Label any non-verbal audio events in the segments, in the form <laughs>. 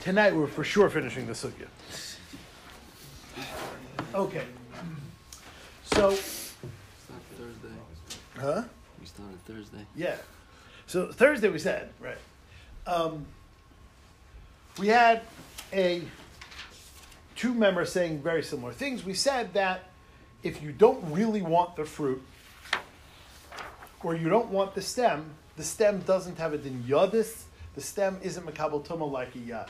tonight we're for sure finishing the sugya. Okay. So, Thursday. huh? We started Thursday. Yeah. So Thursday we said right. Um, we had a two members saying very similar things. We said that if you don't really want the fruit, or you don't want the stem, the stem doesn't have a din yodis. The stem isn't makabel tuma like a yad.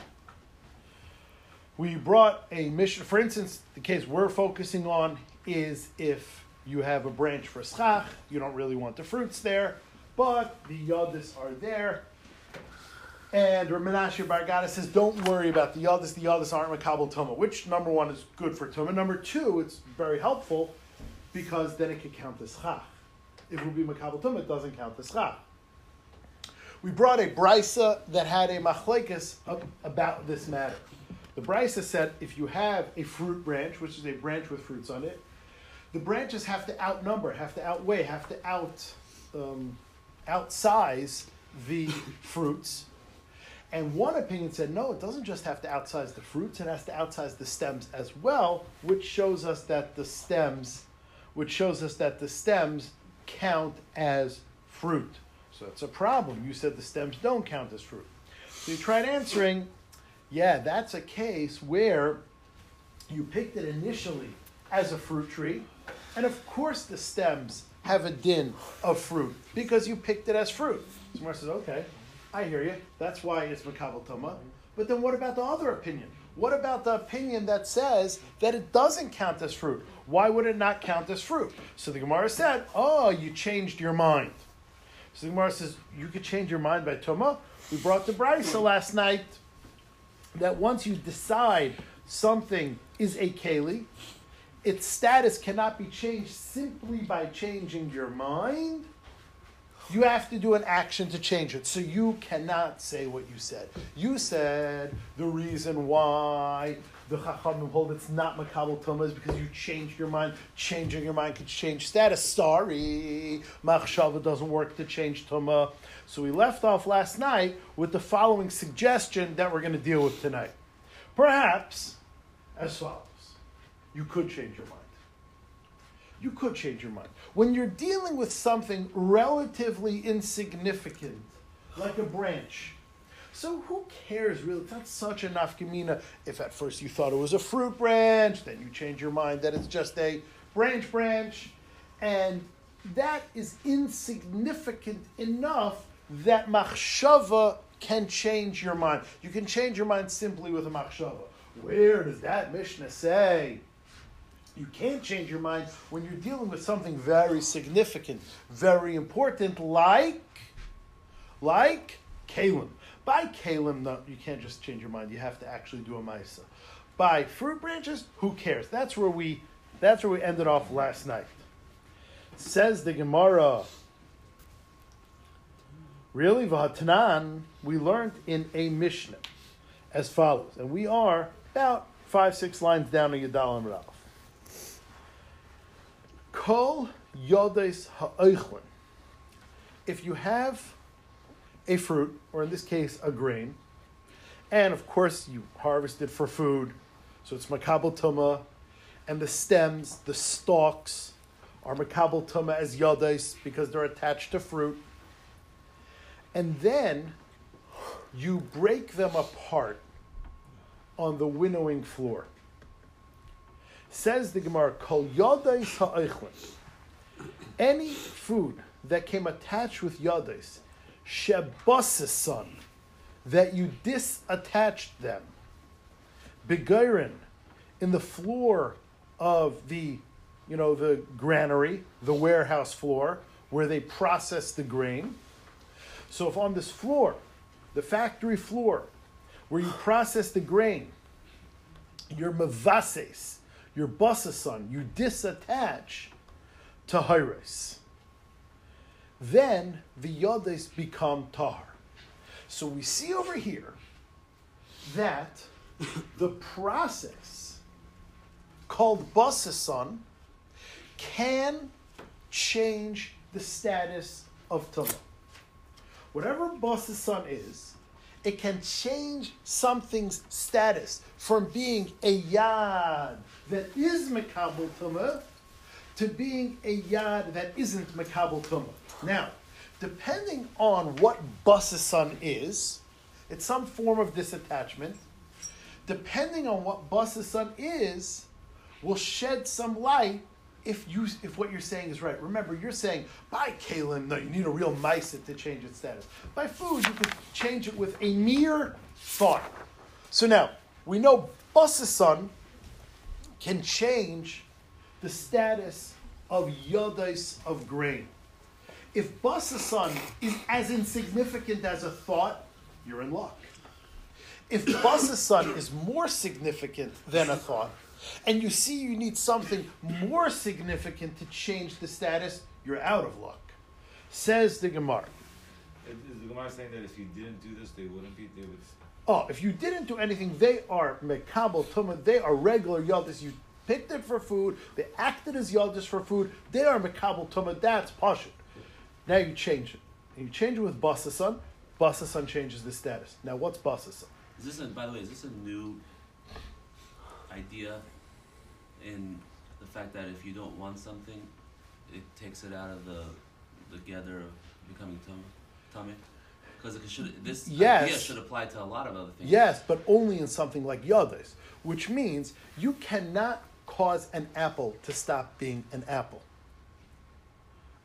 We brought a mission. For instance, the case we're focusing on is if you have a branch for schach, you don't really want the fruits there, but the yodis are there. And Ramanashe Bargada says, don't worry about the yodis. The yodis aren't makabel tuma, which number one is good for tuma. Number two, it's very helpful because then it could count as schach. If it would be makabel tuma, it doesn't count as schach. We brought a brisa that had a machlekes about this matter. The said if you have a fruit branch, which is a branch with fruits on it, the branches have to outnumber, have to outweigh, have to out um, outsize the fruits. And one opinion said, no, it doesn't just have to outsize the fruits, it has to outsize the stems as well, which shows us that the stems, which shows us that the stems count as fruit. So it's a problem. You said the stems don't count as fruit. So you tried answering, yeah, that's a case where you picked it initially as a fruit tree, and of course the stems have a din of fruit because you picked it as fruit. So Mar says, okay, I hear you. That's why it's makabel toma. But then what about the other opinion? What about the opinion that says that it doesn't count as fruit? Why would it not count as fruit? So the Gemara said, oh, you changed your mind. So the Gemara says, you could change your mind by toma. We brought the brisa last night that once you decide something is a keli, its status cannot be changed simply by changing your mind. You have to do an action to change it. So you cannot say what you said. You said the reason why the Chachamim hold it's not Makabal Tumah is because you changed your mind. Changing your mind could change status. Sorry, Machshava doesn't work to change Tumah. So we left off last night with the following suggestion that we're going to deal with tonight. Perhaps as follows you could change your mind. You could change your mind. When you're dealing with something relatively insignificant, like a branch, so who cares really? It's not such a nafkamina. If at first you thought it was a fruit branch, then you change your mind that it's just a branch branch, and that is insignificant enough that machshava can change your mind. You can change your mind simply with a machshava. Where does that Mishnah say? You can't change your mind when you're dealing with something very significant, very important, like, like kalim. By kalim, no, you can't just change your mind. You have to actually do a ma'isa. By fruit branches, who cares? That's where we, that's where we ended off last night. Says the Gemara. Really, Vahatanan, we learned in a Mishnah as follows, and we are about five, six lines down in Yadal and Ralph. Kol yodes ha'oichlin. If you have a fruit, or in this case, a grain, and of course you harvest it for food, so it's makabel tuma, and the stems, the stalks, are makabel tuma as yodes because they're attached to fruit, and then you break them apart on the winnowing floor. Says the Gemara, Kol yodais. Any food that came attached with yodais, shebasasan, that you disattached them, begirin, in the floor of the, you know, the granary, the warehouse floor, where they process the grain. So if on this floor, the factory floor, where you process the grain, your mavases, your basasan, you disattach to hyres. Then the yodes become tahar. So we see over here that the process called basasan can change the status of tumah. Whatever basasan is, it can change something's status from being a yad that is mekabel tumah to being a yad that isn't mekabel tumah. Now, depending on what basasan is, it's some form of disattachment. Depending on what basasan is, will shed some light if you if what you're saying is right. Remember, you're saying by kalim, no, you need a real meisit to change its status. By food, you could change it with a mere thought. So now we know basasan can change the status of yodais of grain. If basasan is as insignificant as a thought, you're in luck. If basasan is more significant than a thought, and you see you need something more significant to change the status, you're out of luck. Says the Gemara. Is the Gemara saying that if you didn't do this, they wouldn't be? They would. Oh, if you didn't do anything, they are mekabel tumah. They are regular yaldis. You picked it for food. They acted as yaldis for food. They are mekabel tumah. That's pashut. Now you change it. And you change it with basasan. Basasan changes the status. Now what's basasan? Is this a, by the way, is this a new idea in the fact that if you don't want something, it takes it out of the the gather of becoming tum- tummy? Because it should this Yes. idea should apply to a lot of other things. Yes, but only in something like yodis, which means you cannot cause an apple to stop being an apple.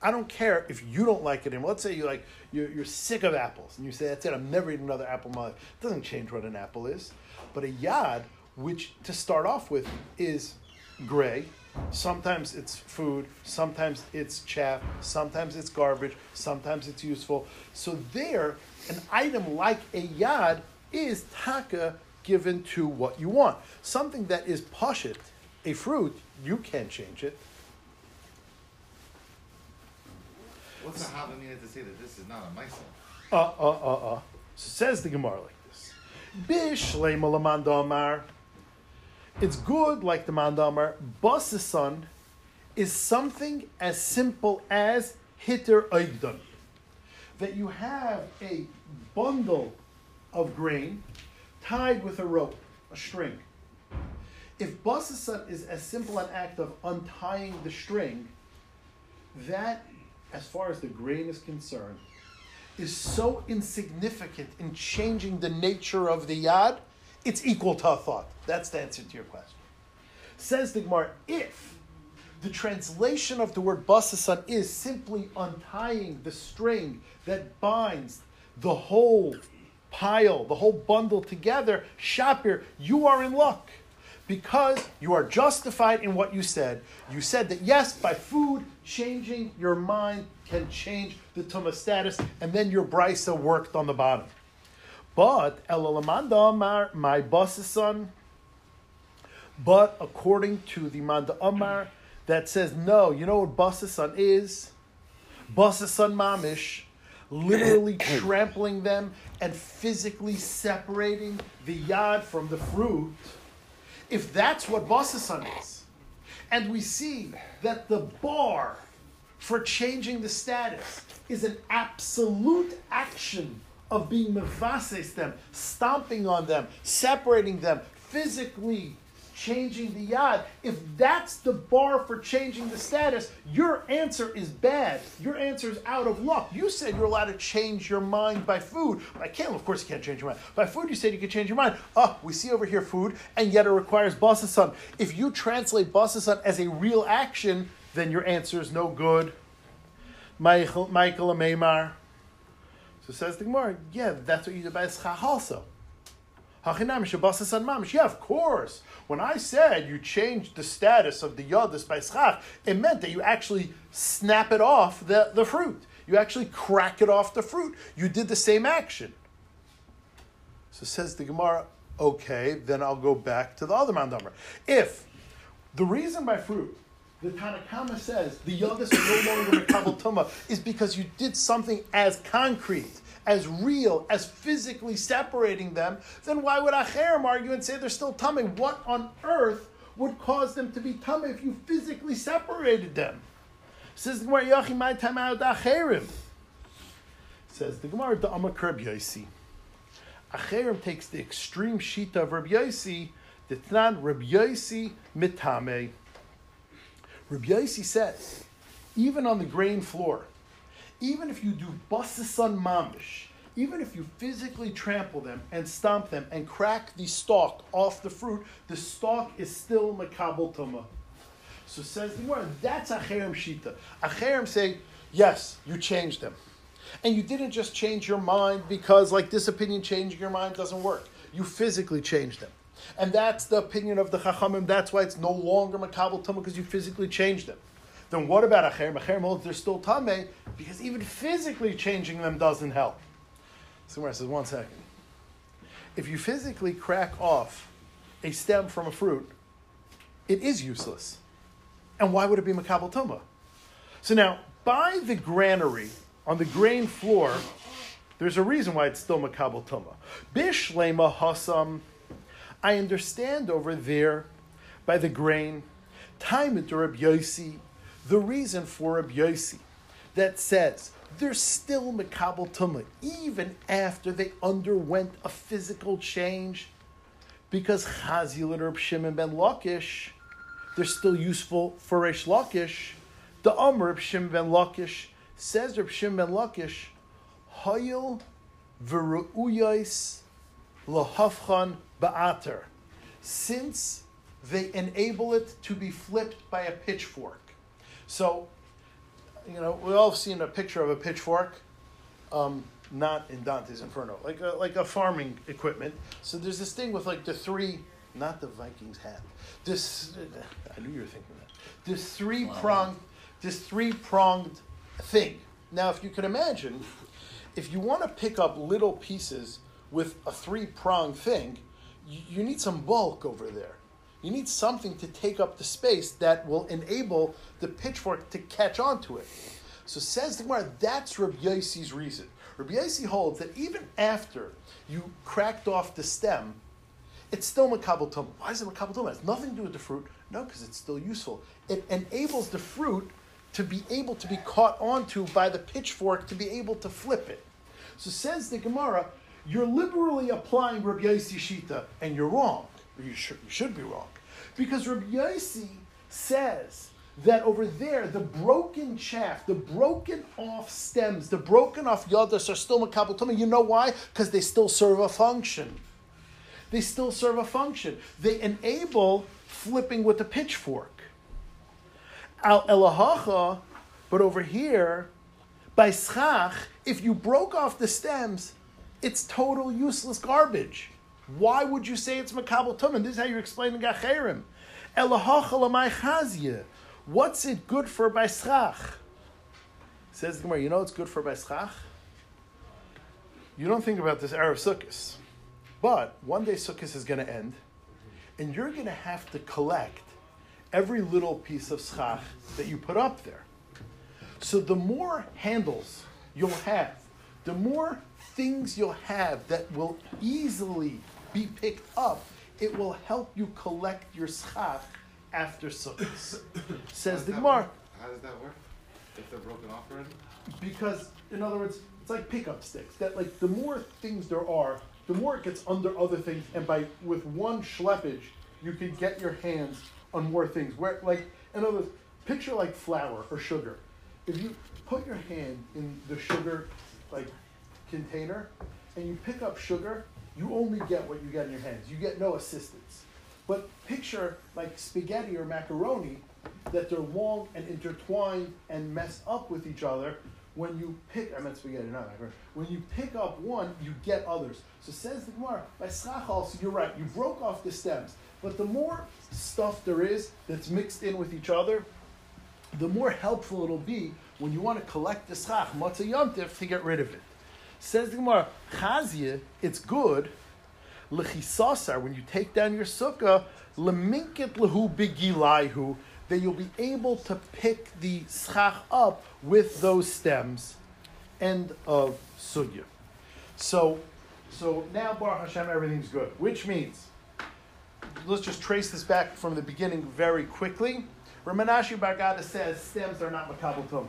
I don't care if you don't like it anymore. Let's say you like you're, you're sick of apples and you say that's it. I'm never eating another apple in my life. It doesn't change what an apple is, but a yad, which to start off with is gray. Sometimes it's food, sometimes it's chaff, sometimes it's garbage, sometimes it's useful. So there, an item like a yad is taka given to what you want. Something that is pashit, a fruit, you can't change it. What's the Hava amina to say that this is not a Maisa? Uh, uh, uh, uh. So says the Gemara like this. Bishlema lamanda amar. It's good like the mandamar. Basasan is something as simple as hitter oigdon. That you have a bundle of grain tied with a rope, a string. If basasan is as simple an act of untying the string, that, as far as the grain is concerned, is so insignificant in changing the nature of the yad, it's equal to a thought. That's the answer to your question. Says the Gemara, if the translation of the word basasan is simply untying the string that binds the whole pile, the whole bundle together, Shapir, you are in luck. Because you are justified in what you said. You said that yes, by food, changing your mind can change the tumah status, and then your brisa worked on the bottom. But Elalamanda Amar, my basasan. But according to the Manda Amar, that says no, you know what basasan is? Basasan mamish, literally <coughs> trampling them and physically separating the yad from the fruit. If that's what basasan is, and we see that the bar for changing the status is an absolute action of being mevases them, stomping on them, separating them, physically changing the yad. If that's the bar for changing the status, your answer is bad. Your answer is out of luck. You said you're allowed to change your mind by food. By can't, of course, you can't change your mind. By food, you said you can change your mind. Oh, we see over here food, and yet it requires basasan. If you translate basasan as a real action, then your answer is no good. Michael, Michael Maymar. So says the Gemara, yeah, that's what you did by Eschach also. Yeah, of course. When I said you changed the status of the yodis by schach, it meant that you actually snap it off the, the fruit. You actually crack it off the fruit. You did the same action. So says the Gemara, okay, then I'll go back to the other mandamar. If the reason by fruit the Tanakama says the are no longer mekabel tuma is because you did something as concrete, as real, as physically separating them. Then why would Acherim argue and say they're still tummy? What on earth would cause them to be tummy if you physically separated them? Says the Gemara, Yachim my time out Acherim. Says the Gemara, the Amakrib Yosi. Acherim takes the extreme shita of Rabbi Yossi, the Tnan Rabbi Yossi mitame. Rabbi Yossi says, even on the grain floor, even if you do basasan mamish, even if you physically trample them and stomp them and crack the stalk off the fruit, the stalk is still makabel tuma. So says the word, that's acherem shita. Acherem say, yes, you changed them. And you didn't just change your mind because, like, this opinion changing your mind doesn't work. You physically changed them. And that's the opinion of the Chachamim. That's why it's no longer Makabal Tumah because you physically changed them. Then what about Acherem? Acherem holds they're still Tameh because even physically changing them doesn't help. Somewhere says, one second. If you physically crack off a stem from a fruit, it is useless. And why would it be Makabal Tumah? So now, by the granary, on the grain floor, there's a reason why it's still Makabal Tumah. Bishlema Hasam, I understand over there by the grain, time at Reb Yossi, the reason for Reb Yossi that says they're still Makabal Tumah even after they underwent a physical change because Chazil and Reb Shimon ben Lakish, they're still useful for Reish Lakish. The Amr Reb Shimon ben Lakish says Reb Shimon ben Lakish, Hayil v'ru'uyais lahafchan ba'ater, since they enable it to be flipped by a pitchfork. So, you know, we all have seen a picture of a pitchfork, um, not in Dante's Inferno, like a, like a farming equipment. So there's this thing with like the three, not the Vikings hat. This, I knew you were thinking that. This three pronged, this three pronged thing. Now, if you can imagine, if you want to pick up little pieces with a three pronged thing, you, need some bulk over there. You need something to take up the space that will enable the pitchfork to catch onto it. So says the Gemara, that's Rabbi Yossi's reason. Rabbi Yossi holds that even after you cracked off the stem, it's still makabel tumah. Why is it makabel tumah? It has nothing to do with the fruit. No, because it's still useful. It enables the fruit to be able to be caught onto by the pitchfork to be able to flip it. So says the Gemara, you're liberally applying Rabbi Yossi Shita, and you're wrong. You should, you should be wrong. Because Rabbi Yossi says that over there, the broken chaff, the broken off stems, the broken off yadas are still makabel. You know why? Because they still serve a function. They still serve a function. They enable flipping with a pitchfork. Al elahacha, but over here, by schach, if you broke off the stems, it's total useless garbage. Why would you say it's makabel tumah? This is how you're explaining gacherim. What's it good for by schach? Says the Gemara, you know what's good for by schach? You don't think about this Erev Sukkot. But one day Sukkot is going to end, and you're going to have to collect every little piece of schach that you put up there. So the more handles you'll have, the more things you'll have that will easily be picked up, it will help you collect your schach after Sukkot. <coughs> Says the Gemara. How does that work? If they're broken off already? Because, in other words, it's like pickup sticks. That like the more things there are, the more it gets under other things, and by with one schleppage, you can get your hands on more things. Where like in other words, picture like flour or sugar. If you put your hand in the sugar like container and you pick up sugar, you only get what you get in your hands. You get no assistance. But picture like spaghetti or macaroni that they're long and intertwined and messed up with each other. When you pick, I meant spaghetti, not macaroni. When you pick up one, you get others. So says the Gemara, by schach also, you're right. You broke off the stems, but the more stuff there is that's mixed in with each other, the more helpful it'll be when you want to collect the schach, motzei yontif, to get rid of it. Says the Gemara, chazia, it's good, lechisasar, when you take down your sukkah, leminkit lehu bigilaihu, that you'll be able to pick the schach up with those stems. End of sugya. So, so now Baruch Hashem, everything's good, which means, let's just trace this back from the beginning very quickly. Ramanashi Bargada says stems are not makabel.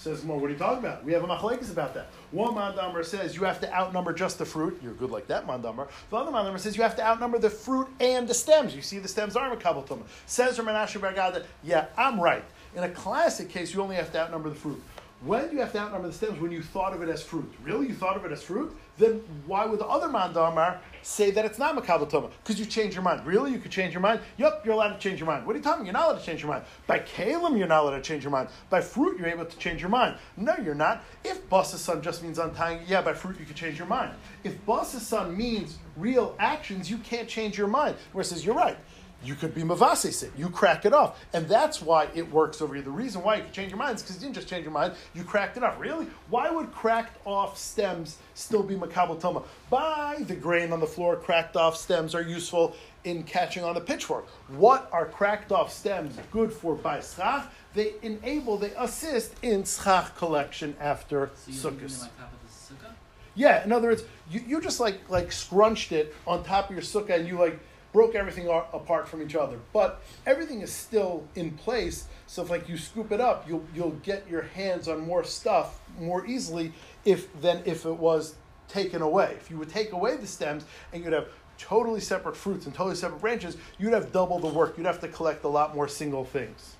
Says more, what are you talking about? We have a machlekes about that. One mandamar says you have to outnumber just the fruit. You're good like that mandamar. The other mandamar says you have to outnumber the fruit and the stems. You see the stems are makabel tuma. Says Ramanashe Bargada, yeah, I'm right. In a classic case, you only have to outnumber the fruit. When do you have to outnumber the stems? When you thought of it as fruit. Really, you thought of it as fruit? Then why would the other mandamar say that it's not makabel tuma? Because you change your mind. Really, you could change your mind. Yep, you're allowed to change your mind. What are you talking? You're not allowed to change your mind. By kalim, you're not allowed to change your mind. By fruit, you're able to change your mind. No, you're not. If basasan just means untying, yeah, by fruit you can change your mind. If basasan means real actions, you can't change your mind. Where says you're right you could be mavasis it. You crack it off. And that's why it works over here. The reason why you can change your mind is because you didn't just change your mind, you cracked it off. Really? Why would cracked off stems still be makabel toma? By the grain on the floor, cracked off stems are useful in catching on the pitchfork. What are cracked off stems good for by schach? They enable, they assist in schach collection after So sukkahs. them on top of the sukkah? Yeah, in other words, you, you just like like scrunched it on top of your sukkah and you like broke everything apart from each other. But everything is still in place. So if like you scoop it up, you'll you'll get your hands on more stuff more easily if than if it was taken away. If you would take away the stems and you'd have totally separate fruits and totally separate branches, you'd have double the work. You'd have to collect a lot more single things.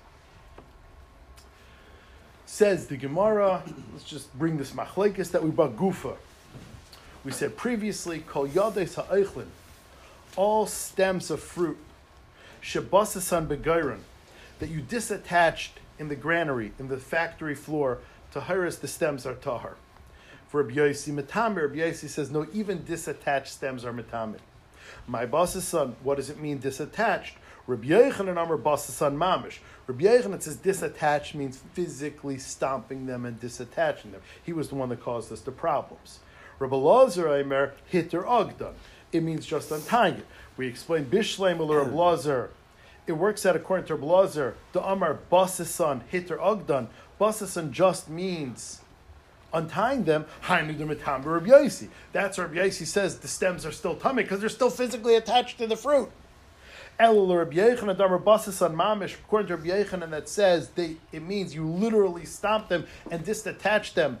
Says the Gemara, let's just bring this machlekes that we brought gufa. We said previously, kol yades ha'eichlin, all stems of fruit, shebasasan begairon, that you disattached in the granary, in the factory floor, taharis, the stems are tahar. For Metamer, Rabbi Yossi says, no, even disattached stems are Metamer. My basasan, what does it mean disattached? Rabbi Yochanan Amar basasan Mamish. Rabbi Yochanan says disattached means physically stomping them and disattaching them. He was the one that caused us the problems. Rabbi Lazar Aimer hitter ogdon. It means just untying it. We explain Bishleim Rabbi Lazar. It works out according to Rabbi Lazar. The Amar basasan hitter ogdon. Boss's just means untying them, That's where Rabbi Yosi says the stems are still tummy because they're still physically attached to the fruit. According to Rabbi that says they, it means you literally stomp them and disattach them.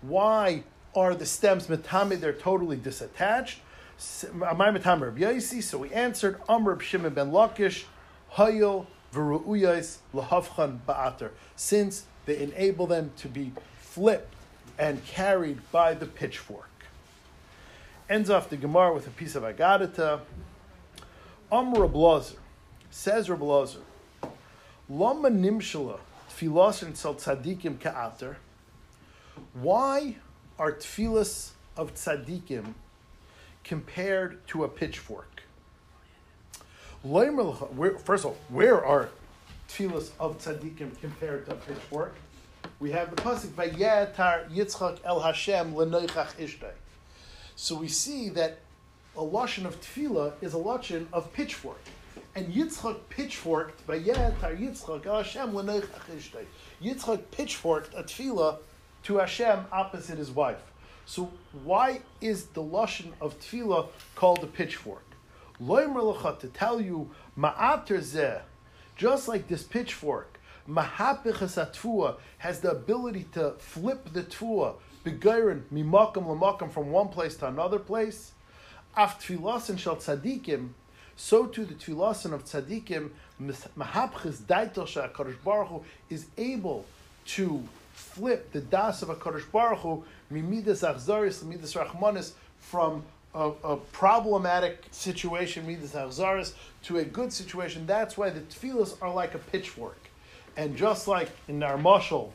Why are the stems mitame? They're totally disattached. So we answered Amr Shimon ben Lakish, Hayil v'ru'uyais lahavchan ba'ater. Since they enable them to be flipped and carried by the pitchfork. Ends off the Gemara with a piece of Agadita. Amr Rablazer says Rablazer, Lama nimshala tfilas and sal tzadikim ka'ater. Why are tfilas of tzaddikim compared to a pitchfork? First of all, where are tfilas of tzaddikim compared to a pitchfork? We have the pasuk Vayetar Yitzchak El Hashem Lenoichach Ishtay. So we see that a lashon of tefillah is a lashon of pitchfork. And Yitzchak pitchforked by Yetar Yitzchak El Hashem Lenoichach Ishtay. Yitzchak pitchforked a tefillah to Hashem opposite his wife. So why is the lashon of tefillah called a pitchfork? Loimer lecha to tell you ma'ater just like this pitchfork, mahapichas has the ability to flip the tfua begairin mimakam lamakam from one place to another place. Af tfilasin shel tzadikim, so too the tfilasin of tzadikim mahapchis shakadosh baruch Hu, is able to flip the das of Hakadosh Baruch Hu mimidas achzaris midas rachmanis from a, a problematic situation midas achzaris to a good situation. That's why the tefillas are like a pitchfork, and just like in our mashal,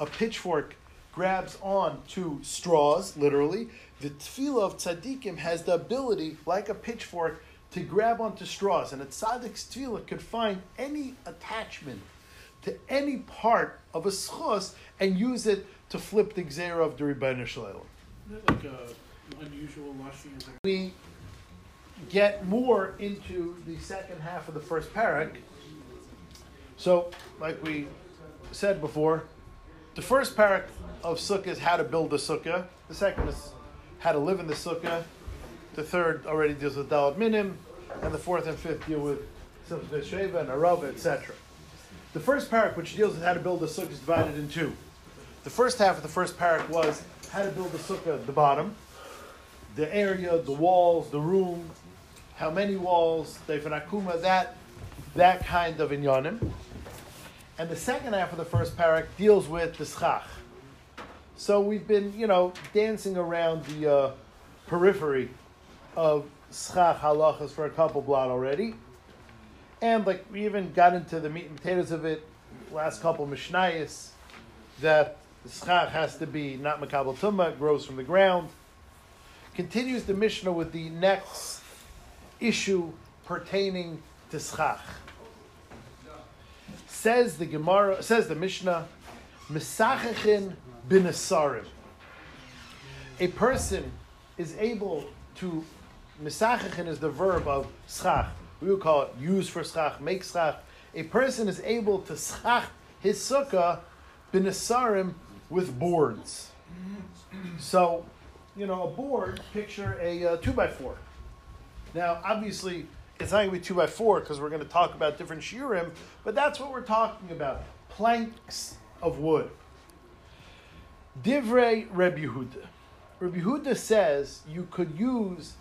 a pitchfork grabs on to straws, literally. The tefillah of tzaddikim has the ability, like a pitchfork, to grab onto straws. And a tzaddik's tefillah could find any attachment to any part of a schos and use it to flip the gzera of the Ribbono Shel Olam. Like a unusual? We get more into the second half of the first parak. So, like we said before, the first parak of sukkah is how to build a sukkah. The second is how to live in the sukkah. The third already deals with daled minim, and the fourth and fifth deal with simchas sheva and arava, etc. The first parak, which deals with how to build a sukkah, is divided in two. The first half of the first parak was how to build a sukkah at the bottom, the area, the walls, the room, how many walls, the akuma, that, that kind of inyanim. And the second half of the first parak deals with the schach. So we've been, you know, dancing around the uh, periphery of schach halachas for a couple blot already. And like we even got into the meat and potatoes of it last couple mishnayos that the schach has to be not makabel tumma, grows from the ground. Continues the Mishnah with the next issue pertaining to schach. Says the Gemara, says the Mishnah, Misachechin binasarim. A person is able to, Misachechin is the verb of schach. We would call it use for schach, make schach. A person is able to schach his sukkah binasarim with boards. So, you know, a board, picture a uh, two by four. Now, obviously, it's not going to be two by four because we're going to talk about different shiurim, but that's what we're talking about planks of wood. Divrei Rebbe Yehuda. Rebbe Yehuda says you could use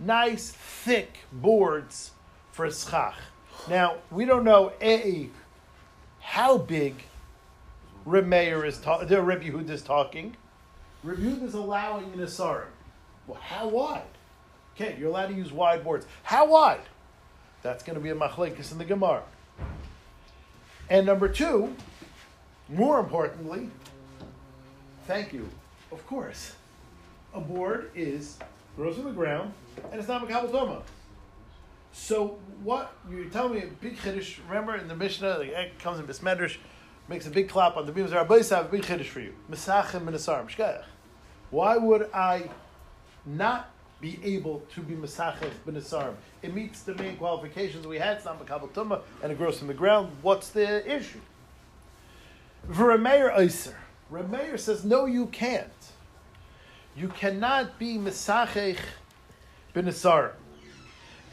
nice, thick boards for schach. Now, we don't know A, how big Reb Meir is talking, Reb Yehuda is talking. Reb Yehuda is allowing an asarim. Well, how wide? Okay, you're allowed to use wide boards. How wide? That's going to be a machlekes in the Gemara. And number two, more importantly, thank you. Of course, a board is grows from the ground and it's not makabel doma. So what you tell me? Big chiddush. Remember in the Mishnah, the egg comes in Bismedrash, makes a big clap on the beams. Rabbi have a big chiddush for you. Mesachim minasarim shkayach. Why would I not be able to be mesachich b'nesarim? It meets the main qualifications we had. It's not makabel tumah and it grows from the ground. What's the issue? V'Rameir Eiser. Rameir says, no, you can't. You cannot be mesachich b'nesarim.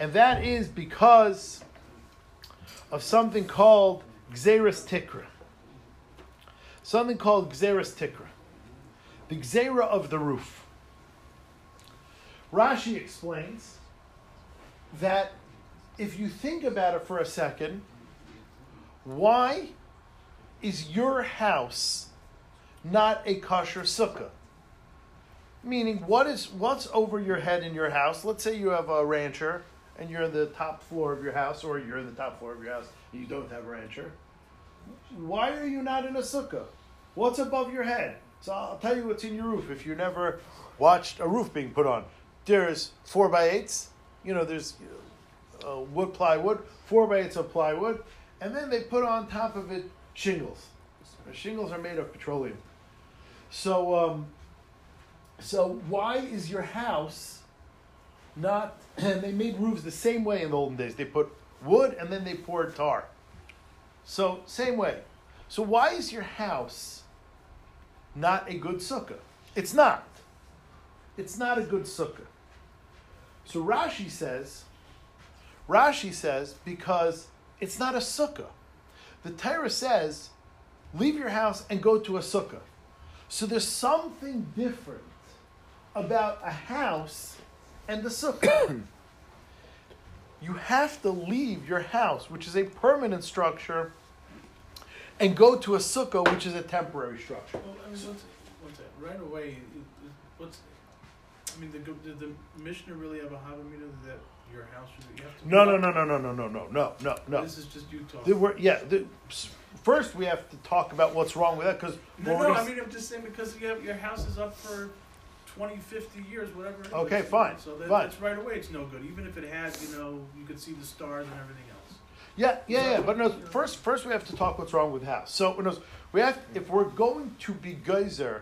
And that is because of something called Gzeras Tikra. Something called Gzeras Tikra. The Gzera of the roof. Rashi explains that if you think about it for a second, why is your house not a kosher sukkah? Meaning, what is what's over your head in your house? Let's say you have a rancher and you're in the top floor of your house, or you're in the top floor of your house and you don't have a rancher. Why are you not in a sukkah? What's above your head? So I'll tell you what's in your roof if you never watched a roof being put on. There's four by eights. You know, there's uh, wood plywood, four by eights of plywood, and then they put on top of it shingles. The shingles are made of petroleum. So, um, so why is your house not? <clears throat> And they made roofs the same way in the olden days. They put wood and then they poured tar. So same way. So why is your house not a good sukkah? It's not. It's not a good sukkah. So Rashi says, Rashi says because it's not a sukkah. The Torah says, leave your house and go to a sukkah. So there's something different about a house and the sukkah. you have to leave your house, which is a permanent structure, and go to a sukkah, which is a temporary structure. Well, I mean, what's, what's that? Right away, what's, I mean, the, did the Mishnah really have a Havamina that your house should, you have to. No, no, no, no, no, no, no, no, no, no, no. This is just you talking. word- yeah, the, first we have to talk about what's wrong with that because No, no, I mean, I'm just saying because you have, your house is up for 20, 50 years, whatever it is. Okay, fine, So that, fine. that's right away, it's no good. Even if it had, you know, you could see the stars and everything else. Yeah, yeah, yeah. But no, first, first we have to talk what's wrong with the house. So no, we have, if we're going to be gozer,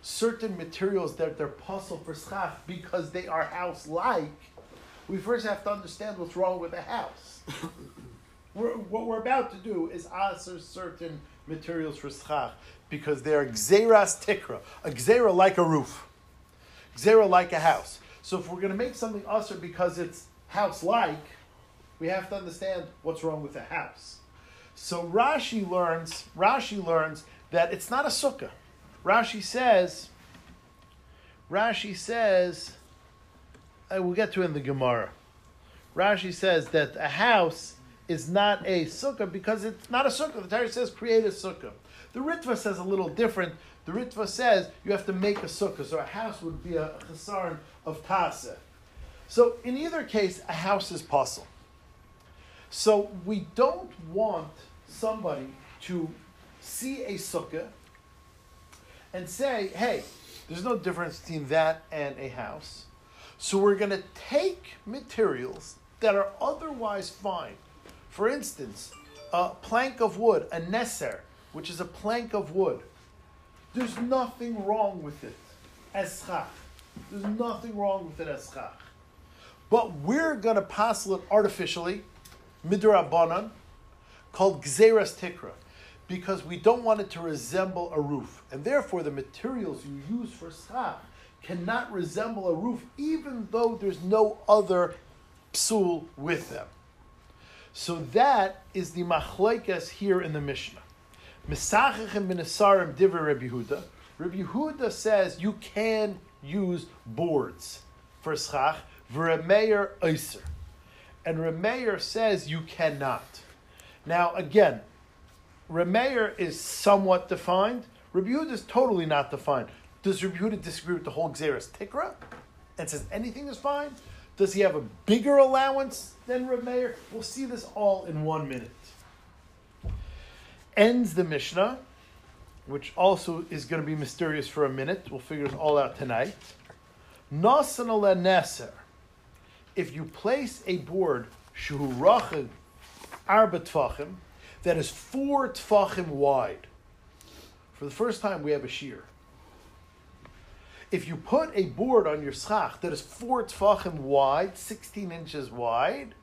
certain materials that they're pasul for schach because they are house-like, we first have to understand what's wrong with the house. <laughs> we're, what we're about to do is answer certain materials for schach because they're gzeras tikra, a gzera like a roof, gzera like a house. So if we're going to make something assur because it's house-like, we have to understand what's wrong with the house. So Rashi learns, Rashi learns that it's not a sukkah. Rashi says, Rashi says, uh, we'll get to in the Gemara. Rashi says that a house is not a sukkah because it's not a sukkah. The Torah says create a sukkah. The Ritva says a little different. The Ritva says you have to make a sukkah. So a house would be a chesaron of taseh. So in either case, a house is possible. So we don't want somebody to see a sukkah and say, hey, there's no difference between that and a house. So we're going to take materials that are otherwise fine. For instance, a plank of wood, a neser, which is a plank of wood. There's nothing wrong with it as schach. There's nothing wrong with it as schach. But we're going to passel it artificially, midrabanan, called gzeras tikra, because we don't want it to resemble a roof. And therefore, the materials you use for schach cannot resemble a roof, even though there's no other psul with them. So that is the machlekes here in the Mishnah. Misachichem b'nesarim divrei Rabbi Yehuda. Rabbi Yehuda says you can use boards for schach, v'remeir oiser. And Remeir says you cannot. Now, again, Remeir is somewhat defined. Rabbi Yehuda is totally not defined. Does Rabbi Yehuda disagree with the whole Gzeras Tikra and says anything is fine? Does he have a bigger allowance than Meir? We'll see this all in one minute. Ends the Mishnah, which also is going to be mysterious for a minute. We'll figure it all out tonight. Nasan ala neser. If you place a board shuhu that is four tfachim wide. For the first time, we have a shiur. If you put a board on your schach that is four tfachim wide, 16 inches wide,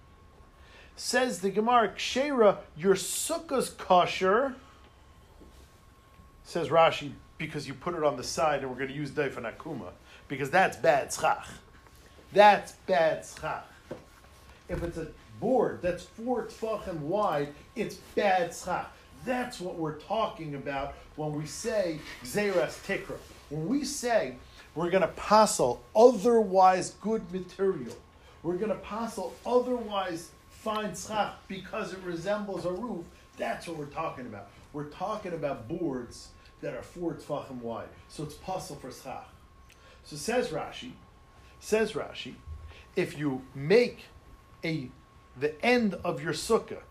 says the Gemara, Kshera, your sukkah's kosher, says Rashi, because you put it on the side and we're going to use Daifan Akuma, because that's bad schach. That's bad schach. If it's a board that's four tfachim wide, it's bad schach. That's what we're talking about when we say Gzeras Tikra. When we say we're going to passel otherwise good material, we're going to passel otherwise fine schach because it resembles a roof, that's what we're talking about. We're talking about boards that are four tfachim wide. So it's passel for schach. So says Rashi, says Rashi, if you make a the end of your sukkah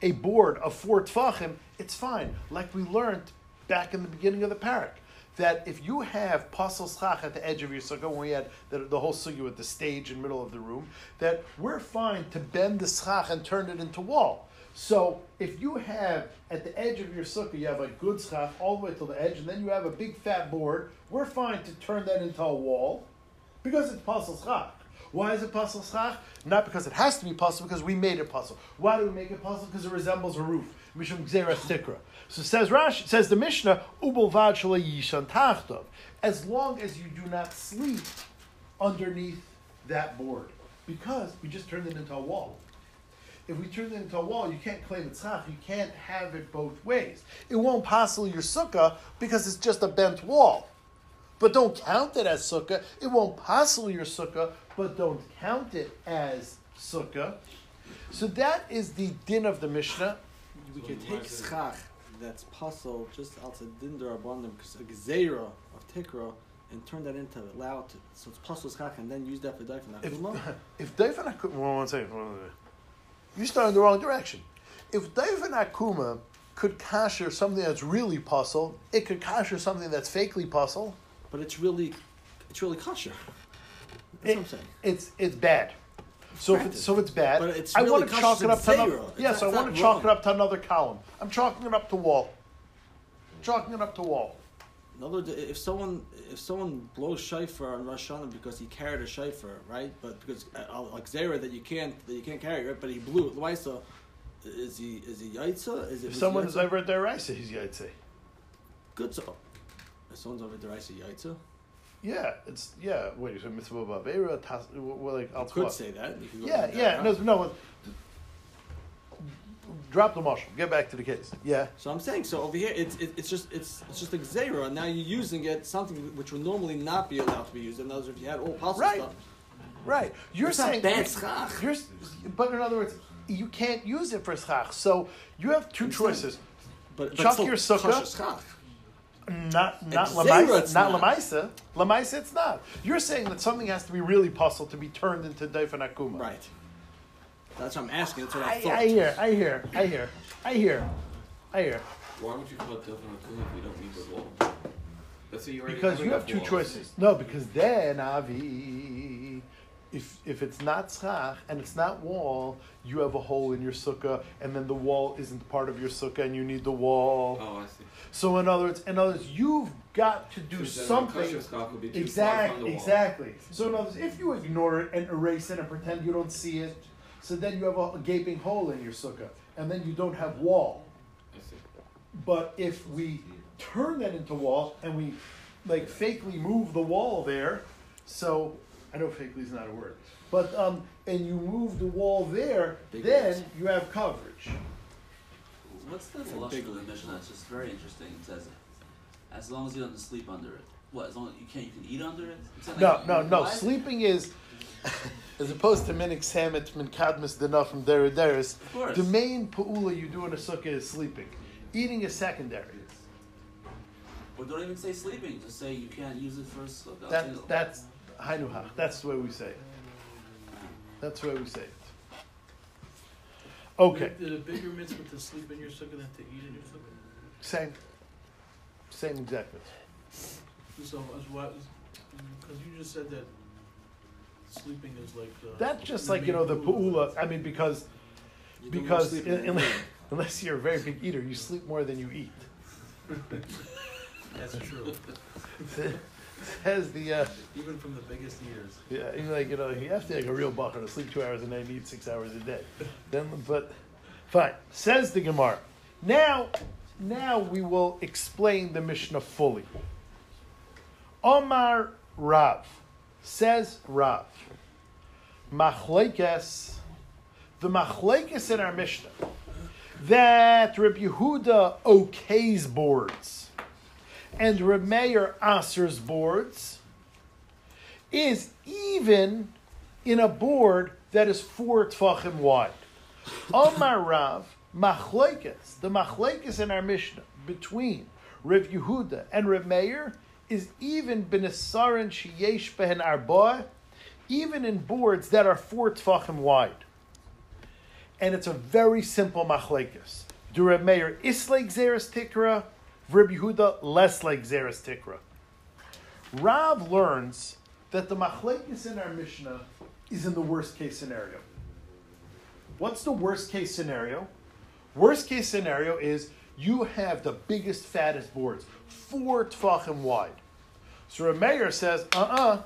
a board of four tfachim, it's fine. Like we learned back in the beginning of the parak, that if you have pasal schach at the edge of your sukkah, when we had the, the whole sukkah with the stage in the middle of the room, that we're fine to bend the schach and turn it into wall. So if you have at the edge of your sukkah, you have a good schach all the way to the edge, and then you have a big fat board, we're fine to turn that into a wall because it's pasal schach. Why is it pasal schach? Not because it has to be pasal, because we made it pasal. Why do we make it pasal? Because it resembles a roof. Mishum gzeras tikra. So says Rashi, says the Mishnah, ubulvad yishan tachtov. As long as you do not sleep underneath that board, because we just turned it into a wall. If we turn it into a wall, you can't claim it's schach. You can't have it both ways. It won't passel your sukkah because it's just a bent wall. But don't count it as sukkah. It won't passel your sukkah, but don't count it as sukkah. So that is the din of the Mishnah. We So could take Gemara schach that's pasul just outside dindar abundant because a gzeira of tikra and turn that into allow so it's pasul schach and then use that for daifan If akuma. <laughs> if Daifan Akuma, one one second, one second. you start in the wrong direction. If Daifan Akuma could kasher something that's really pasul, it could kasher something that's fakely pasul. But it's really, it's really kosher. That's It- what I'm saying. It's it's bad. So if it's so it's bad. But it's I want to chalk it up to another. zero. It's Yes, I want to chalk it up to another column. I'm chalking it up to wall. Chalking it up to wall. In other words, if someone if someone blows shofar on Rosh Hashanah because he carried a shofar, right? But because uh, like zera that you can't that you can't carry, right? But he blew it. Why so? Is he is he yaitza? Is it If was someone he is over at their rice, he's yaitse. good so. If someone's over there, I say yaitza. Yeah, it's yeah. Wait, so mitzvah bavera, tas, well, like You I'll could say that. Yeah, yeah. that No, no. drop the mashal. Get back to the case. Yeah. So I'm saying so over here it's it, it's just it's it's just a and now you're using it something which would normally not be allowed to be used. In other words, if you had all possible Right. stuff, Right. You're It's saying schach. You're, but in other words, you can't use it for schach. So you have two choices. but, but Chuck your sukkah. Kosher schach. Not not At lamaisa. zero it's Not not. lamaisa. Lamaisa, it's not. You're saying that something has to be really puzzled to be turned into daifan akuma. Right. That's what I'm asking. That's what I, I, thought. I hear. I hear. I hear. I hear. I hear. Why would you call it Daifan Akuma if we don't need the wall? Let's say you already Because have you have two walls. choices. No, because then avi, if if it's not schach and it's not wall, you have a hole in your sukkah, and then the wall isn't part of your sukkah, and you need the wall. Oh, I see. So in other words, in other words, you've got to do So something. kosher schach would be too far from Exactly, exactly. So in other words, if you ignore it and erase it and pretend you don't see it, so then you have a, gaping hole in your sukkah, and then you don't have wall. I see. But if we turn that into wall and we like fakely move the wall there, so I know fakely is not a word, but um, and you move the wall there, Big then words. you have coverage. What's the a lashon big of the Mishnah? It's just very interesting. It says, as long as you don't sleep under it. What? As long as you can, you can eat under it. It No, like, no, no. why? Sleeping is, <laughs> as opposed to minik samet min kadmis denaf from derederis. Of course. The main pu'ula you do in a sukkah is sleeping. Eating is secondary. Or don't even say sleeping. Just say you can't use it for sukkah. That, that's hainuhach. That's the way we say it. That's the way we say it. Okay, Is it bigger mitzvah to sleep in your sukkah than to eat in your sukkah? same, same exactly. So as what? Because you just said that sleeping is like. Uh, That's just like you know the pu'ula. pu'ula. I mean because You because in- in- <laughs> unless you're a very big eater, you sleep more than you eat. That's true. <laughs> Says the. Uh, Even from the biggest eaters. Yeah, he's like, you know, you have to like a real bacher to sleep two hours a night and eat six hours a day. Then, but fine. Says the Gemara. Now, now we will explain the Mishnah fully. Omar Rav says Rav. Machlekes, the machlekes in our Mishnah that Reb Yehuda okays boards and Reb Meir asers boards is even in a board that is four tfachim wide. Omar Rav, machlekes, the machlekes in our Mishnah between Rav Yehuda and Rav Meir is even b'nesarin sheyesh behen arba, even in boards that are four tfachim wide. And it's a very simple machlekes. Do Rav Meir is like gzeras tikra, Rav Yehuda less like gzeras tikra. Rav learns that the machlekes in our Mishnah is in the worst case scenario. What's the worst case scenario? Worst case scenario is you have the biggest, fattest boards, four tfachim wide. So Rav Meir says, uh-uh,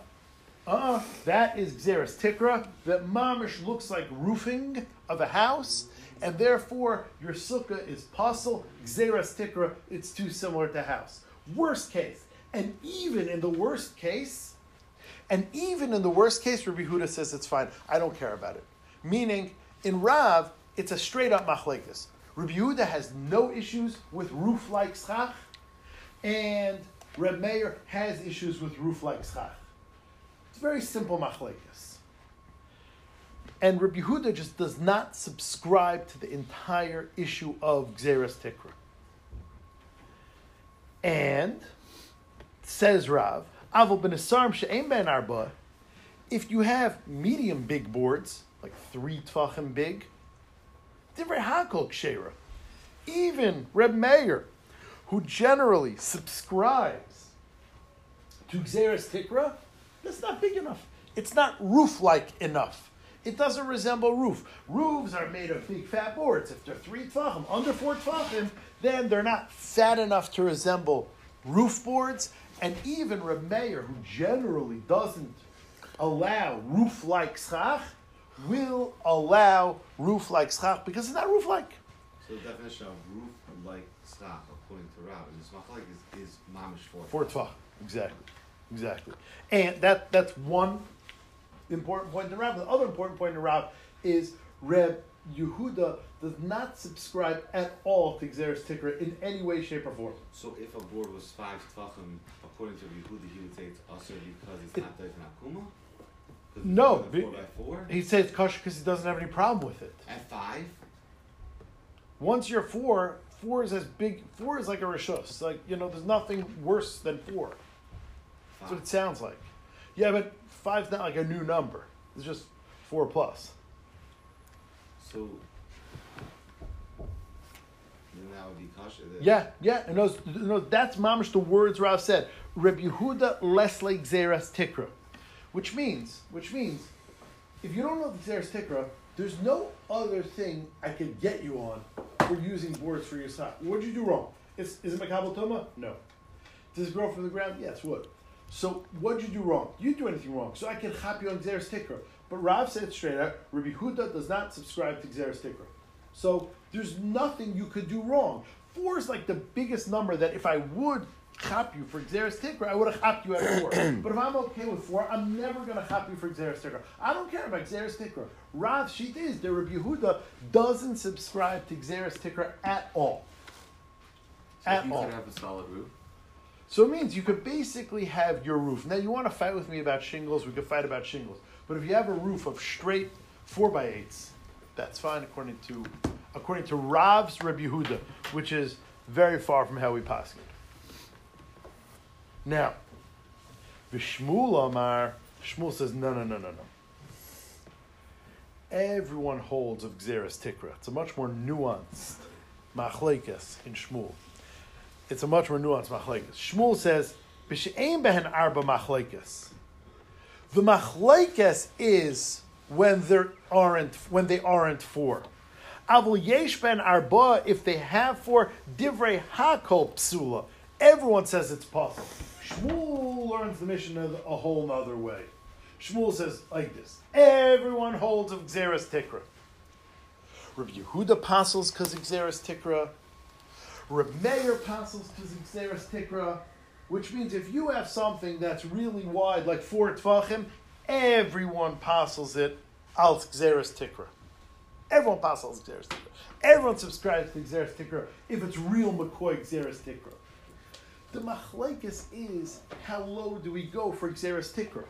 uh-uh, that is Gzeras Tikra, that mamish looks like roofing of a house, and therefore your sukkah is pasul, Gzeras Tikra, it's too similar to house. Worst case. And even in the worst case, and even in the worst case, Rabbi Huda says it's fine. I don't care about it. Meaning, in Rav, it's a straight up machlekes. Rabbi Huda has no issues with roof like schach, and Reb Meir has issues with roof like schach. It's very simple machlekes. And Rabbi Yehuda just does not subscribe to the entire issue of Gzeras Tikra. And says Rav, ben arba, if you have medium big boards, like three tvachim big, divrei hakol kshera. Even Reb Meir, who generally subscribes to Gzeras Tikra, that's not big enough. It's not roof-like enough. It doesn't resemble roof. Roofs are made of big fat boards. If they're three tfachim, under four tfachim, then they're not fat enough to resemble roof boards. And even Reb Meir, who generally doesn't allow roof-like schach, will allow roof-like schach because it's not roof-like. So the definition of roof like stock, according to Rav, is is, is mamish for. Four tfach. Exactly. Exactly. And that that's one important point in Rav. The other important point in Rav is Reb Yehuda does not subscribe at all to Gzeras Tikra in any way, shape, or form. So if a board was five tvachim, according to Yehuda, he would say it's usher because it's It- not Daifan Akuma? 'Cause it's No, than be- four four? He'd say it's kosher because he doesn't have any problem with it. At five? Once you're four, four is as big. Four is like a rishus. Like you know, there's nothing worse than four. That's what it sounds like. Yeah, but five's not like a new number. It's just four plus. So then that would be kosher. Yeah, yeah. And those, no, that's mamish the words Rav said. Reb Yehuda lesle gzeras tikra, which means, which means, if you don't know the gzeras tikra, there's no other thing I could get you on for using boards for your side. What did you do wrong? Is, is it makabel toma? No. Does it grow from the ground? Yes, wood. So what did you do wrong? You didn't do anything wrong. So I can chop you on gzeras tikra. But Rav said straight out, Rabbi Yehuda does not subscribe to gzeras tikra. So there's nothing you could do wrong. Four is like the biggest number that if I would chop you for Gzeras Tikra, I would have chopped you at four. <coughs> but if I'm okay with four, I'm never going to chop you for Gzeras Tikra. I don't care about Gzeras Tikra. Rav Shita is the Rabbi Yehuda doesn't subscribe to Gzeras Tikra at all. So At you all. could have a solid roof. So it means you could basically have your roof. Now you want to fight with me about shingles, we could fight about shingles. But if you have a roof of straight four by eights, that's fine according to according to Rav's Rabbi Yehuda, which is very far from how we pass it. Now, Vishmul Amar, Shmuel says, no, no, no, no, no. Everyone holds of Gzeras Tikra. It's a much more nuanced machlekes in Shmuel it's a much more nuanced machlekes. Shmuel says, "B'she'ein behen arba machlekes." The machlekes is when there aren't when they aren't four. Avul yesh ben arba if they have four divrei hakol psula. Everyone says it's possible. Shmuel learns the Mishnah, whole nother way. Shmuel says like this: Everyone holds of Gzeras Tikra. Rabbi Yehuda apostles because Gzeras Tikra. Reb Meir passes to Gzeras Tikra, which means if you have something that's really wide, like four Tvachim, everyone passes it al Gzeras Tikra. Everyone passes Gzeras Tikra. Everyone subscribes to Gzeras Tikra if it's real McCoy Gzeras Tikra. The machlekes is how low do we go for Gzeras Tikra?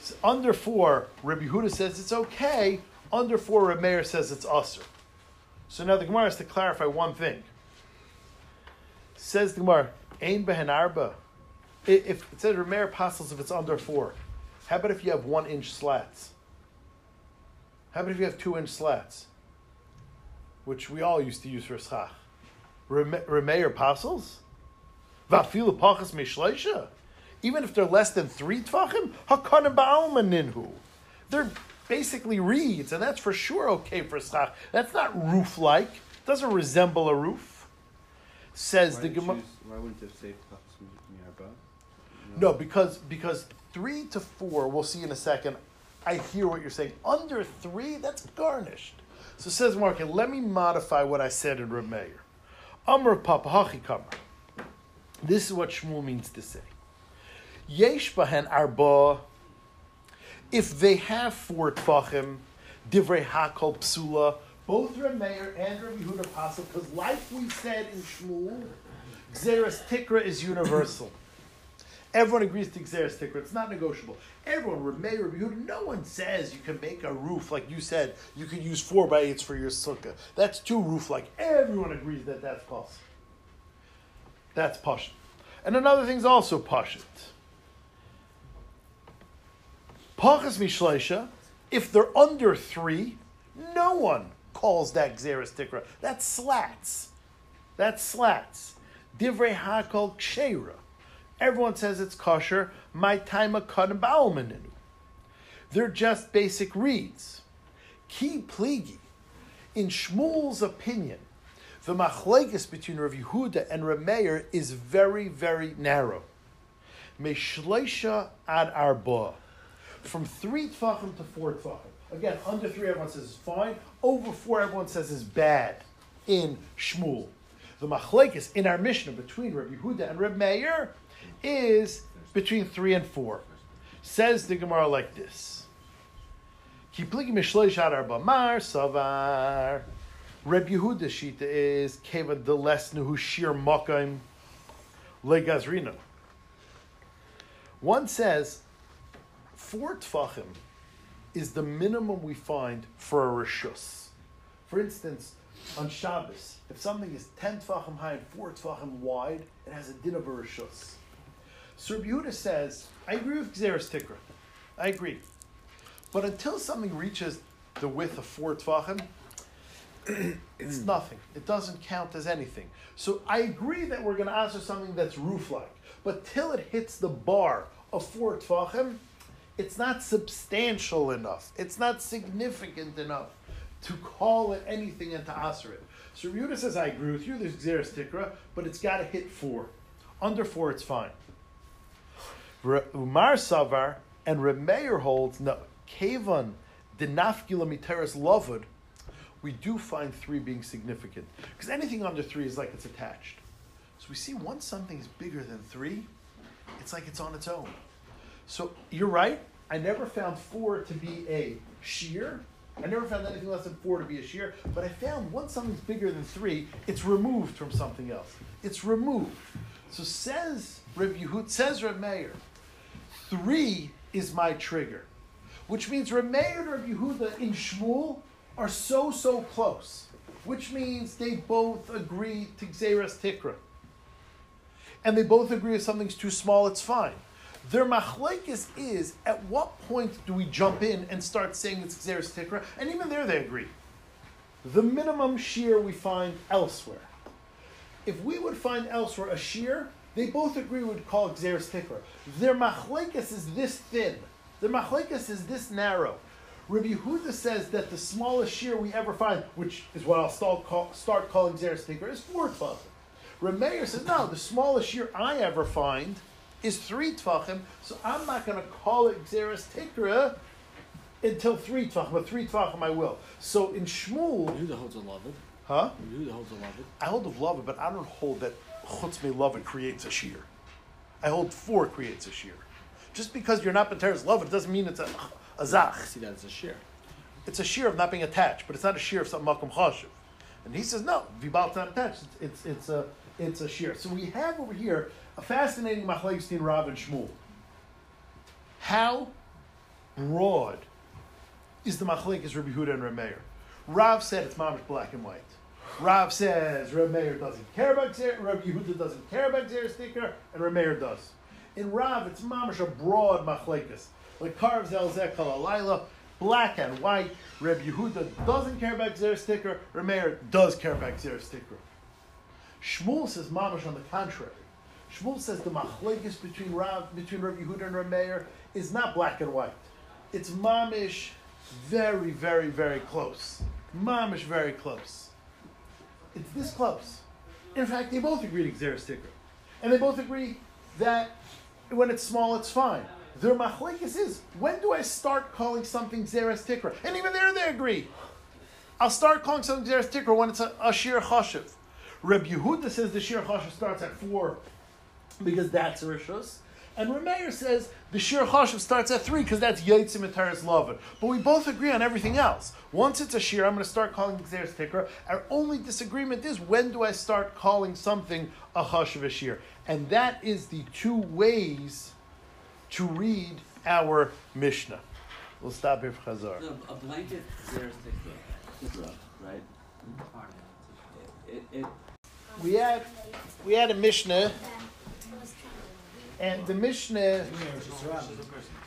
So under four, Rabbi Huda says it's okay. Under four, Reb says it's usher. So now the Gemara has to clarify one thing. Says the Gemara, Ein behen arba. If it says Remeir apostles if it's under four, how about if you have one inch slats? How about if you have two inch slats? Which we all used to use for schach. Remeir apostles? Vafilu pachas mishleisha? Even if they're less than three tvachim? Hakanim ba'almaninhu. They're basically reeds, and that's for sure okay for schach. That's not roof-like. Doesn't resemble a roof. Says the Gemara. Why wouldn't it say Yarba? No, because because three to four, we'll see in a second. I hear what you're saying. Under three, that's garnished. So says Mark, let me modify what I said in Reb Amr Papa Hachi Kamar. This is what Shmuel means to say. Yesh bahen arba. If they have four tfachim, divrei hakol psula, both Reb Meir and Reb Yehuda Pasuk, because like we said in Shmuel, Gzeras Tikra is universal. <coughs> Everyone agrees to Gzeras Tikra. It's not negotiable. Everyone, Reb Meir, Reb Yehuda, no one says you can make a roof like you said. You can use four by eights for your sukkah. That's too roof-like. Everyone agrees that that's possible. That's pashit. And another thing's also pashit. Pachas mishleisha, if they're under three, no one calls that Gzeras Tikra. That's slats. That's slats. Divrei hakol ksheira. Everyone says it's kosher. My time a kanabaumaninu. They're just basic reeds. Ki pligi. In Shmuel's opinion, the machlekes between Rav Yehuda and Rav Meir is very, very narrow. Meshleisha ad arba. From three tfachim to four tfachim. Again, under three, everyone says is fine. Over four, everyone says is bad in Shmuel. The machlekes in our Mishnah between Rabbi Yehuda and Rabbi Meir is between three and four. Says the Gemara like this: Kipligi mishloish hadar bamar savar. Reb Yehuda shita is keva the lesnu hu shir makaim legazrina. One says four tfachim is the minimum we find for a rishus. For instance, on Shabbos, if something is ten tfachim high and four tfachim wide, it has a din of a rishus. Reb Yehuda says, I agree with Gzeras Tikra. I agree. But until something reaches the width of four tfachim, <clears throat> it's nothing. It doesn't count as anything. So I agree that we're going to answer something that's roof-like. But till it hits the bar of four tfachim, it's not substantial enough. It's not significant enough to call it anything and to answer it. So Yehuda says, I agree with you. There's Gzeras Tikra, but it's got to hit four. Under four, it's fine. Umar Savar and Remeir holds no Kavan Dinafgila Miteras Lovud. We do find three being significant because anything under three is like it's attached. So we see once something is bigger than three, it's like it's on its own. So you're right. I never found four to be a shiur. I never found anything less than four to be a shiur. But I found once something's bigger than three, it's removed from something else. It's removed. So says Reb Yehud, says Reb Meir, three is my trigger, which means Reb Meir and Reb Yehuda in Shmuel are so so close, which means they both agree to Gzeras Tikra, and they both agree if something's too small, it's fine. Their machlekes is at what point do we jump in and start saying it's Gzeras Tikra, and even there they agree. The minimum shiur we find elsewhere. If we would find elsewhere a shiur, they both agree we'd call Gzeras Tikra. Their machlekes is this thin. Their machlekes is this narrow. Rabbi Yehuda says that the smallest shiur we ever find, which is what I'll start, call, start calling Gzeras Tikra, is four tefachim. Rameir says, no, the smallest shiur I ever find is three tefachim, so I'm not going to call it Gzeras Tikra until three tefachim, but three tefachim I will. So in Shmuel, Yehuda holds a loved. huh? Yehuda holds a loved. I hold of love, but I don't hold that chutz me love creates a shiur. I hold four creates a shiur. Just because you're not B'teres love, it doesn't mean it's a, a zach. see that as a shiur. It's a shiur of not being attached, but it's not a shiur of something makom chashiv. And he says no, vibal's not attached. It's, it's it's a it's a shiur. So we have over here a fascinating machlekes between Rav and Shmuel. How broad is the machlekes Rabbi Huda and Rabbi? Rav said it's mamish black and white. Rav says Rabbi doesn't care about Xer, Rabbi Yehuda doesn't care about Gzeras Tikra, and Rabbi does. In Rav, it's mamish a broad machlekes. Like carves El Zekal Alayla, black and white. Rabbi Yehuda doesn't care about Gzeras Tikra, Meir does care about Gzeras Tikra. Shmuel says mamish on the contrary. Shmuel says the machlekes between Rav, between Rabbi Yehuda and Rabbi Meir is not black and white. It's mamish very, very, very close. Mamish very close. It's this close. In fact, they both agree to Gzeras Tikra. And they both agree that when it's small, it's fine. Their machlekes is, when do I start calling something Gzeras Tikra? And even there, they agree. I'll start calling something Gzeras Tikra when it's a, a Shiur Chashiv. Reb Yehuda says the Shiur Chashiv starts at four because that's a Rishus. And Rameir says the Shiur Chashiv starts at three because that's Yitzim Teres Lovin. But we both agree on everything else. Once it's a Shiur, I'm going to start calling it Gzeras Tikra. Our only disagreement is when do I start calling something a Chashiv a Shiur? And that is the two ways to read our Mishnah. We'll stop here for Chazar. The, a blanket Gzeras Tikra, right? It, it, We had, we had a Mishnah, and the Mishnah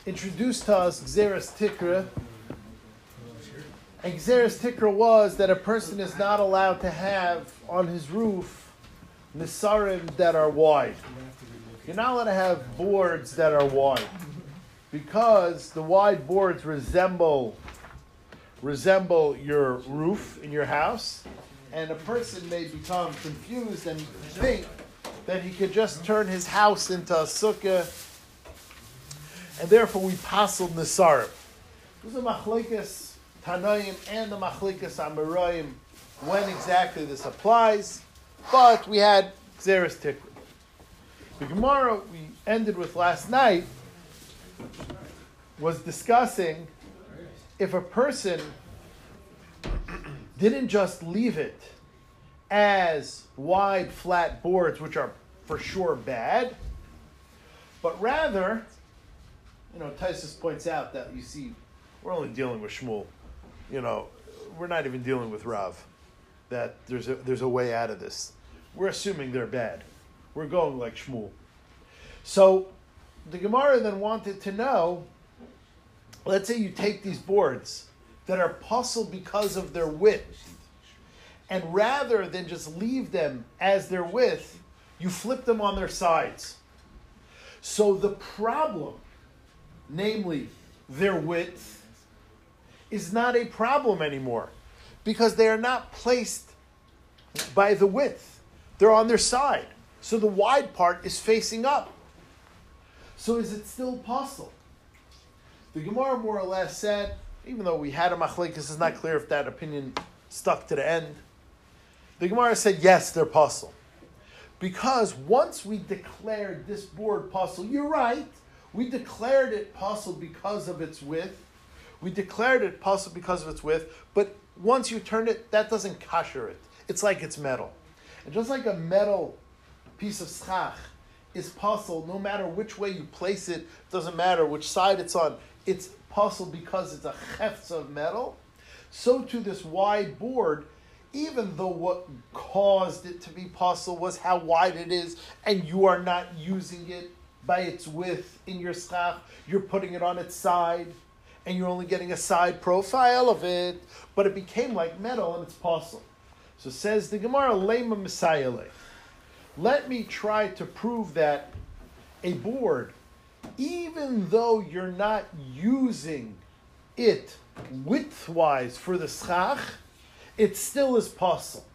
introduced to us Gzeras Tikra. And Gzeras Tikra was that a person is not allowed to have on his roof Nisarim that are wide. You're not allowed to have boards that are wide. Because the wide boards resemble resemble your roof in your house, and a person may become confused and think that he could just turn his house into a sukkah, and therefore we passed Nisarim. This is a machlekes Tanoim and the machlekes Amoraim when exactly this applies, but we had Xeris. The Gemara we ended with last night was discussing if a person <clears throat> didn't just leave it as wide, flat boards, which are for sure bad, but rather, you know, Tosfos points out that you see, we're only dealing with Shmuel. You know, we're not even dealing with Rav. That there's a there's a way out of this. We're assuming they're bad. We're going like Shmuel. So the Gemara then wanted to know. Let's say you take these boards that are puzzled because of their width, and rather than just leave them as their width, you flip them on their sides. So the problem, namely their width, is not a problem anymore because they are not placed by the width. They're on their side. So the wide part is facing up. So is it still possible? The Gemara more or less said, even though we had a machlekes, it's not clear if that opinion stuck to the end. The Gemara said, yes, they're pasul. Because once we declared this board pasul, you're right, we declared it pasul because of its width. We declared it pasul because of its width, but once you turn it, that doesn't kasher it. It's like it's metal. And just like a metal piece of schach is pasul, no matter which way you place it, doesn't matter which side it's on, it's pasul because it's a hefts of metal. So to this wide board, even though what caused it to be possible was how wide it is, and you are not using it by its width in your schach, you're putting it on its side, and you're only getting a side profile of it, but it became like metal and it's possible. So says the Gemara, Lema Messiah. Let me try to prove that a board, even though you're not using it widthwise for the schach, it still is possible.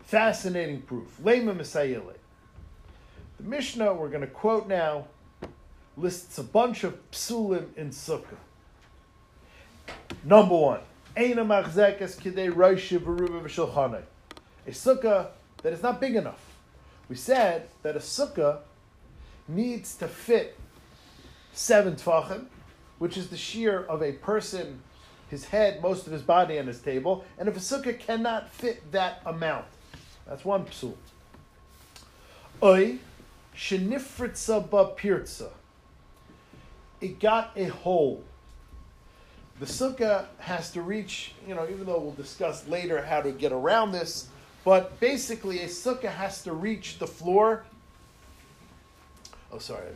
Fascinating proof. Lema Messiah. The Mishnah we're going to quote now lists a bunch of psulim in Sukkah. Number one, Eina machzekes kidei v'ruba v'shulchanai. A sukkah that is not big enough. We said that a sukkah needs to fit seven tfachim, which is the shiur of a person, his head, most of his body, and his table. And if a sukkah cannot fit that amount, that's one psul. Oy shenifritza ba pirtza. It got a hole. The sukkah has to reach, you know, even though we'll discuss later how to get around this, but basically a sukkah has to reach the floor. Oh, sorry.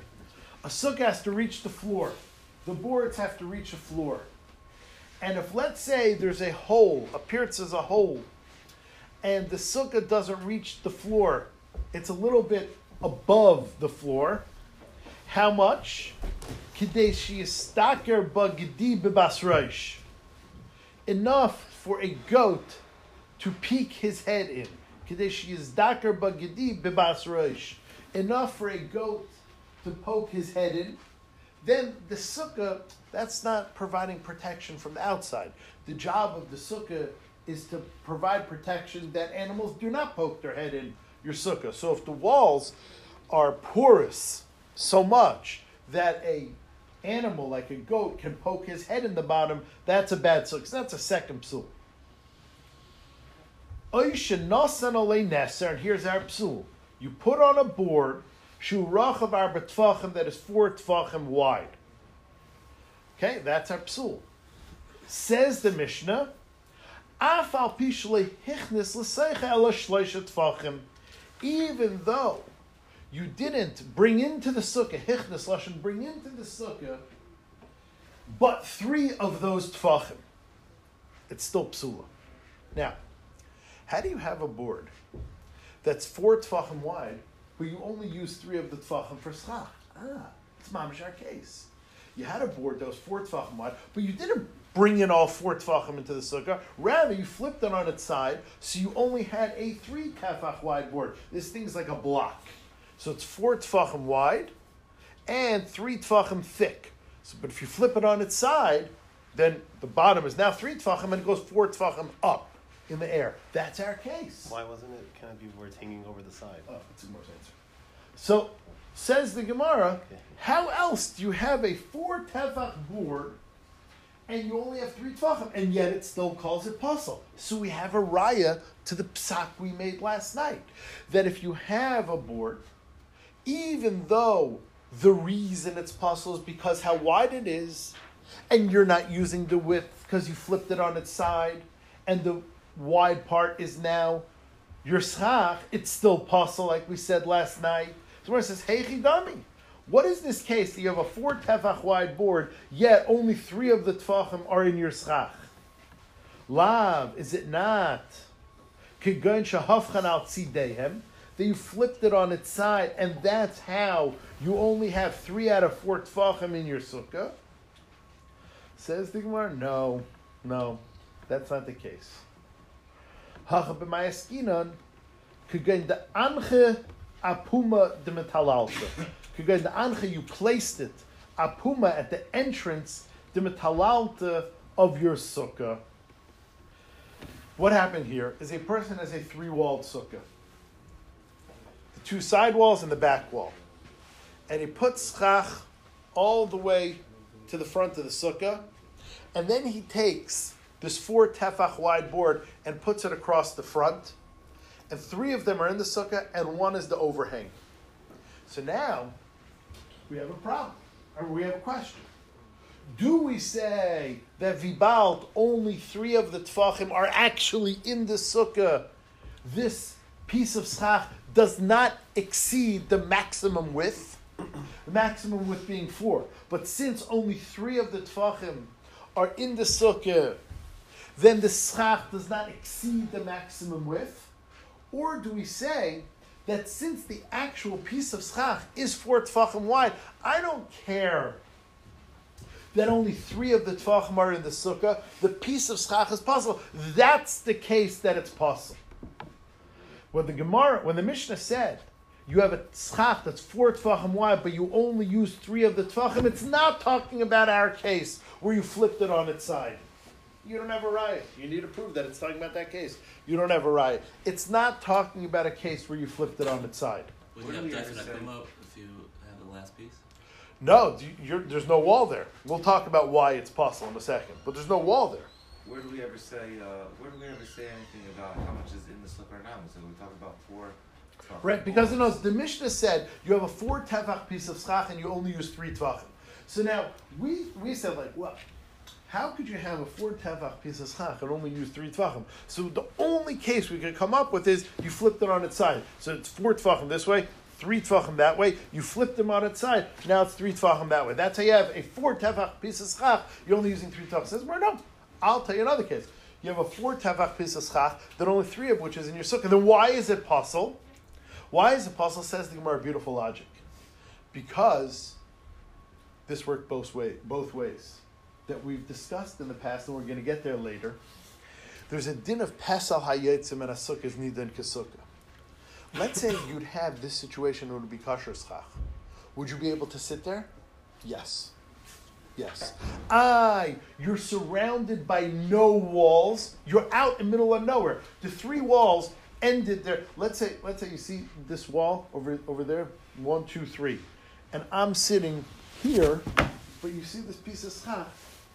A sukkah has to reach the floor. The boards have to reach the floor. And if, let's say, there's a hole, appears as a hole, and the sukkah doesn't reach the floor, it's a little bit above the floor. How much? Enough for a goat to peek his head in. Enough for a goat to poke his head in. Then the sukkah, that's not providing protection from the outside. The job of the sukkah is to provide protection that animals do not poke their head in your sukkah. So if the walls are porous so much that a animal like a goat can poke his head in the bottom, that's a bad sukkah. That's a second psul. And here's our psul. You put on a board shurachav arba tfachim that is four tfachim wide. Okay, that's our psul. Says the Mishnah, Afal pishle hichnis l'seicha ela tfachim. Even though you didn't bring into the sukkah, hichnis lashon, bring into the sukkah, but three of those tfachim, it's still psula. Now, how do you have a board that's four tfachim wide, but you only use three of the tfachim for schach? Ah, it's mamish our case. You had a board that was four tfachim wide, but you didn't bring in all four tfachim into the sukkah. Rather, you flipped it on its side, so you only had a three kafach wide board. This thing's like a block. So it's four tfachim wide and three tfachim thick. So, but if you flip it on its side, then the bottom is now three tfachim and it goes four tfachim up in the air. That's our case. Why wasn't it kind of before it's hanging over the side? Oh, that's a more answer. So says the Gemara, Okay. how else do you have a four tefach board and you only have three tvachim, and yet it still calls it pasul. So we have a raya to the psak we made last night that if you have a board, even though the reason it's pasul is because how wide it is, and you're not using the width because you flipped it on its side, and the wide part is now your schach, it's still pasul, like we said last night. So where it says, Heichi dami, what is this case that you have a four tefach wide board, yet only three of the tefachim are in your schach? Lav, is it not? Al that you flipped it on its side, and that's how you only have three out of four tefachim in your sukkah? Says the Gemara, no, no, that's not the case. Hacha b'mayaskinan, kigun the anche apuma de metalalta. Kigun the anche, you placed it, apuma at the entrance, the metalalta of your sukkah. What happened here is a person has a three-walled sukkah. The two side walls and the back wall. And he puts schach all the way to the front of the sukkah, and then he takes this four tefach wide board and puts it across the front, and three of them are in the sukkah, and one is the overhang. So now we have a problem, or we have a question. Do we say that Vibalt only three of the tefachim are actually in the sukkah? This piece of schach does not exceed the maximum width, the maximum width being four. But since only three of the tefachim are in the sukkah, then the schach does not exceed the maximum width? Or do we say that since the actual piece of schach is four tefachim wide, I don't care that only three of the tefachim are in the sukkah, the piece of schach is possible. That's the case that it's possible. When the Gemara, when the Mishnah said you have a schach that's four tefachim wide, but you only use three of the tefachim, it's not talking about our case where you flipped it on its side. You don't have a riot. You need to prove that it's talking about that case. You don't have a riot. It's not talking about a case where you flipped it on its side. Would What you do have we ever definite say? akuma if you have the last piece? No, you're, there's no wall there. We'll talk about why it's possible in a second, but there's no wall there. Where do we ever say, uh, where do we ever say anything about how much is in the sukkah now? So we talk about four. tefachim Right, because you know, boards. the Mishnah said you have a four tefach piece of schach and you only use three tvachim. So now we we said like, well, how could you have a four tefach piece of schach and only use three tvachim? So the only case we could come up with is you flipped it on its side. So it's four tvachim this way, three tvachim that way. You flipped them on its side. Now it's three tvachim that way. That's how you have a four tefach piece of schach. You're only using three tvachim. Says, well, no. I'll tell you another case. You have a four tefach piece of schach that only three of which is in your sukkah. Then why is it possible? Why is it possible? Says the Gemara, beautiful logic. Because this worked both way, both ways that we've discussed in the past, and we're going to get there later. There's a din of pesal hayetzim and a sukkah is nidan kesukah. Let's say you'd have this situation it would be kasher schach. Would you be able to sit there? Yes. Yes. I, you're surrounded by no walls. You're out in the middle of nowhere. The three walls ended there. Let's say, let's say you see this wall over over there, one, two, three, and I'm sitting here, but you see this piece of schach,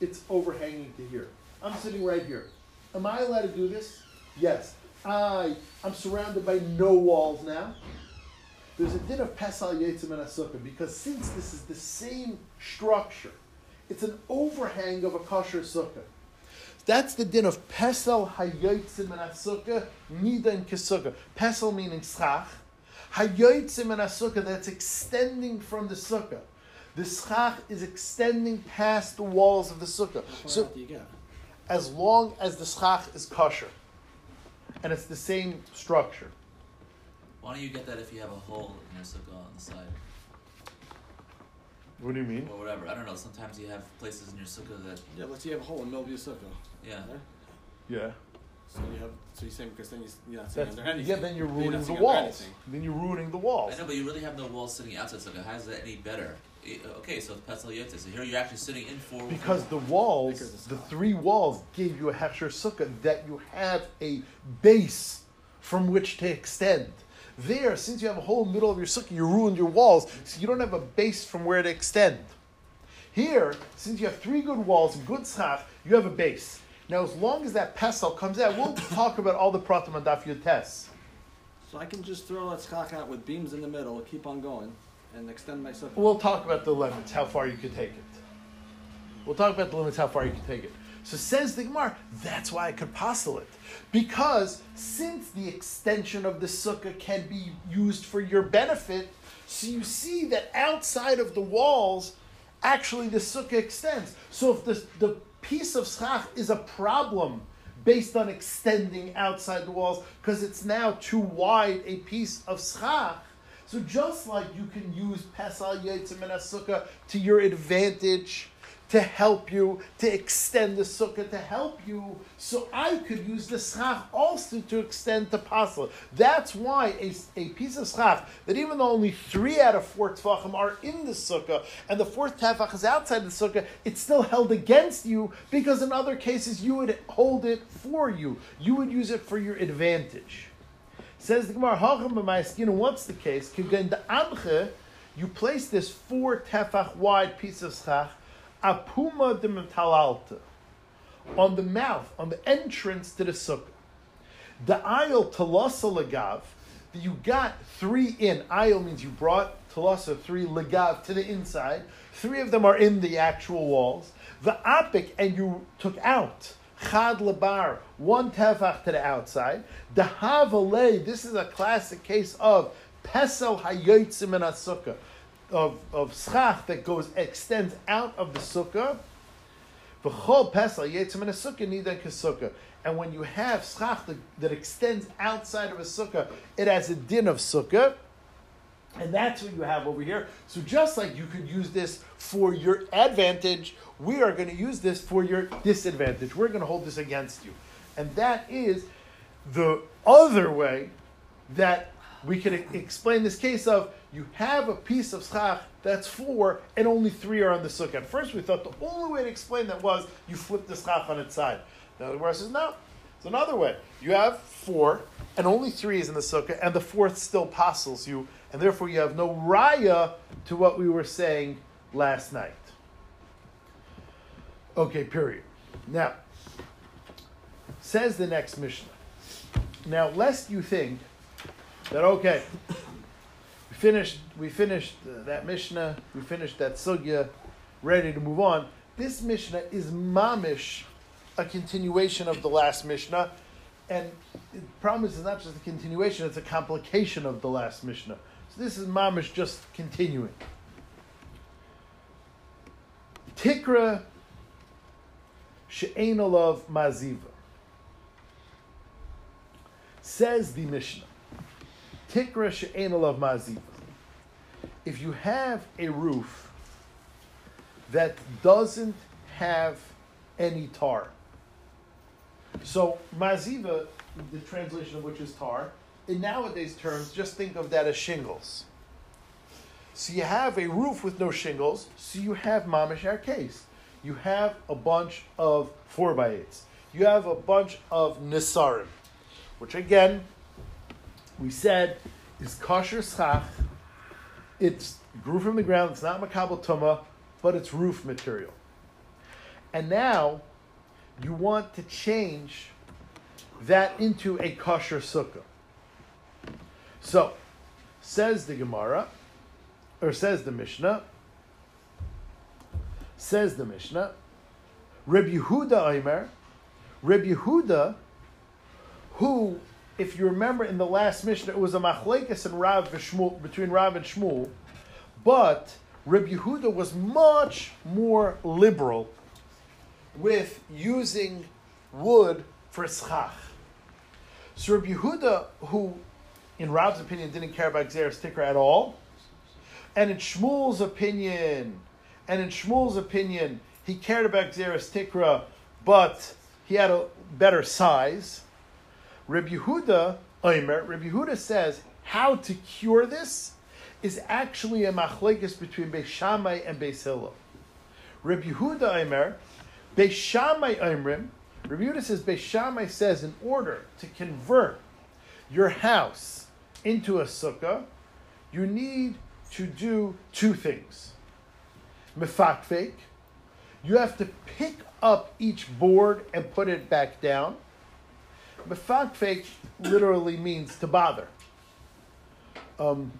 it's overhanging to here. I'm sitting right here. Am I allowed to do this? Yes. I I'm surrounded by no walls now. There's a din of pesal yetzim and asukah because since this is the same structure, it's an overhang of a kosher sukkah. That's the din of pesel hayotzim and asukah, nida and kesukah. Pesel meaning schach, hayotzim and asukah that's extending from the sukkah. The schach is extending past the walls of the sukkah. How far So out do you get? as long as the schach is kosher, and it's the same structure. Why don't you get that if you have a hole in your sukkah on the side? What do you mean? Or whatever. I don't know. Sometimes you have places in your sukkah that, Yeah, let's say you have a hole in the middle of your sukkah. yeah. Right? Yeah. So you have, so you're saying because then you, you're not sitting That's, under anything. yeah, then you're ruining the sitting under walls. Then you're ruining the walls. I know, but you really have no walls sitting outside sukkah. How is that any better? Okay, so it's pesel yotzei. So here you're actually sitting in four. Because the walls, Because the three walls gave you a hechsher sukkah that you have a base from which to extend. There, since you have a hole in the middle of your sukkah, you ruined your walls, so you don't have a base from where to extend. Here, since you have three good walls and good schach, you have a base. Now, as long as that pestle comes out, we'll <coughs> talk about all the pratim on daf yud. So I can just throw that schach out with beams in the middle, and keep on going, and extend my sukkah. We'll talk about the limits, how far you can take it. We'll talk about the limits, how far you can take it. So says the Gemara, that's why I could postle it. Because since the extension of the sukkah can be used for your benefit, so you see that outside of the walls, actually the sukkah extends. So if the, the piece of schach is a problem based on extending outside the walls, because it's now too wide a piece of schach, so just like you can use Pesal Yetzim and Sukkah to your advantage, to help you, to extend the Sukkah to help you, so I could use the Schach also to extend to Pasal. That's why a, a piece of Schach, that even though only three out of four Tvachim are in the Sukkah, and the fourth Tefach is outside the Sukkah, it's still held against you, because in other cases you would hold it for you. You would use it for your advantage. Says the Gemara, Hacham b'ma'askin, what's the case? Kigen amche, you place this four tefach wide piece of schach, apuma de on the mouth, on the entrance to the sukkah. The aisle talasa lagav, that you got three in. Aisle means you brought talasa, three lagav to the inside. Three of them are in the actual walls. The apik, and you took out chad labar, one tefach to the outside. The havalei, this is a classic case of pesel hayotzim a sukkah, of, of schach that goes, extends out of the sukkah. V'chol pesel yetzim in a sukkah, nidan kesukkah. And when you have schach that, that extends outside of a sukkah, it has a din of sukkah. And that's what you have over here. So just like you could use this for your advantage, we are going to use this for your disadvantage. We're going to hold this against you. And that is the other way that we can explain this case of you have a piece of schach that's four and only three are on the sukkah. At first we thought the only way to explain that was you flip the schach on its side. Now the verse says no. It's another way. You have four and only three is in the sukkah and the fourth still postles you and therefore you have no raya to what we were saying last night. Okay, period. Now, says the next Mishnah. Now, lest you think that okay, we finished, we finished uh, that Mishnah, we finished that sugya, ready to move on. This Mishnah is mamish, a continuation of the last Mishnah, and the problem is it's not just a continuation; it's a complication of the last Mishnah. So this is mamish just continuing. Tikra she'ein olav maziva. Says the Mishnah. Tikra she'ein olav maziva. If you have a roof that doesn't have any tar, so maziva, the translation of which is tar, in nowadays terms, just think of that as shingles. So you have a roof with no shingles, so you have mamish case. You have a bunch of four by eights. You have a bunch of nisarim, which again, we said is kosher schach. It's grew from the ground. It's not makabel tuma, but it's roof material. And now, you want to change that into a kosher sukkah. So, says the Gemara, or says the Mishnah, says the Mishnah, Reb Yehuda Omer, Reb Yehuda, who, if you remember in the last Mishnah, it was a machlekes and Rav Shmuel, between Rav and Shmuel, but Reb Yehuda was much more liberal with using wood for schach. So Reb Yehuda, who in Rav's opinion didn't care about Gzeras Tikra at all, and in Shmuel's opinion, and in Shmuel's opinion, he cared about Gzeras Tikra, but he had a better size. Reb Yehuda, Omer, Reb Yehuda says how to cure this is actually a machlekes between Beis Shammai and Beis Hillel. Reb Yehuda Omer, Beis Shammai Omrim, Reb Yehuda says Beis Shammai says in order to convert your house into a sukkah, you need to do two things. mefakfek. You have to pick up each board and put it back down. Mefakfek literally means to bother. Um,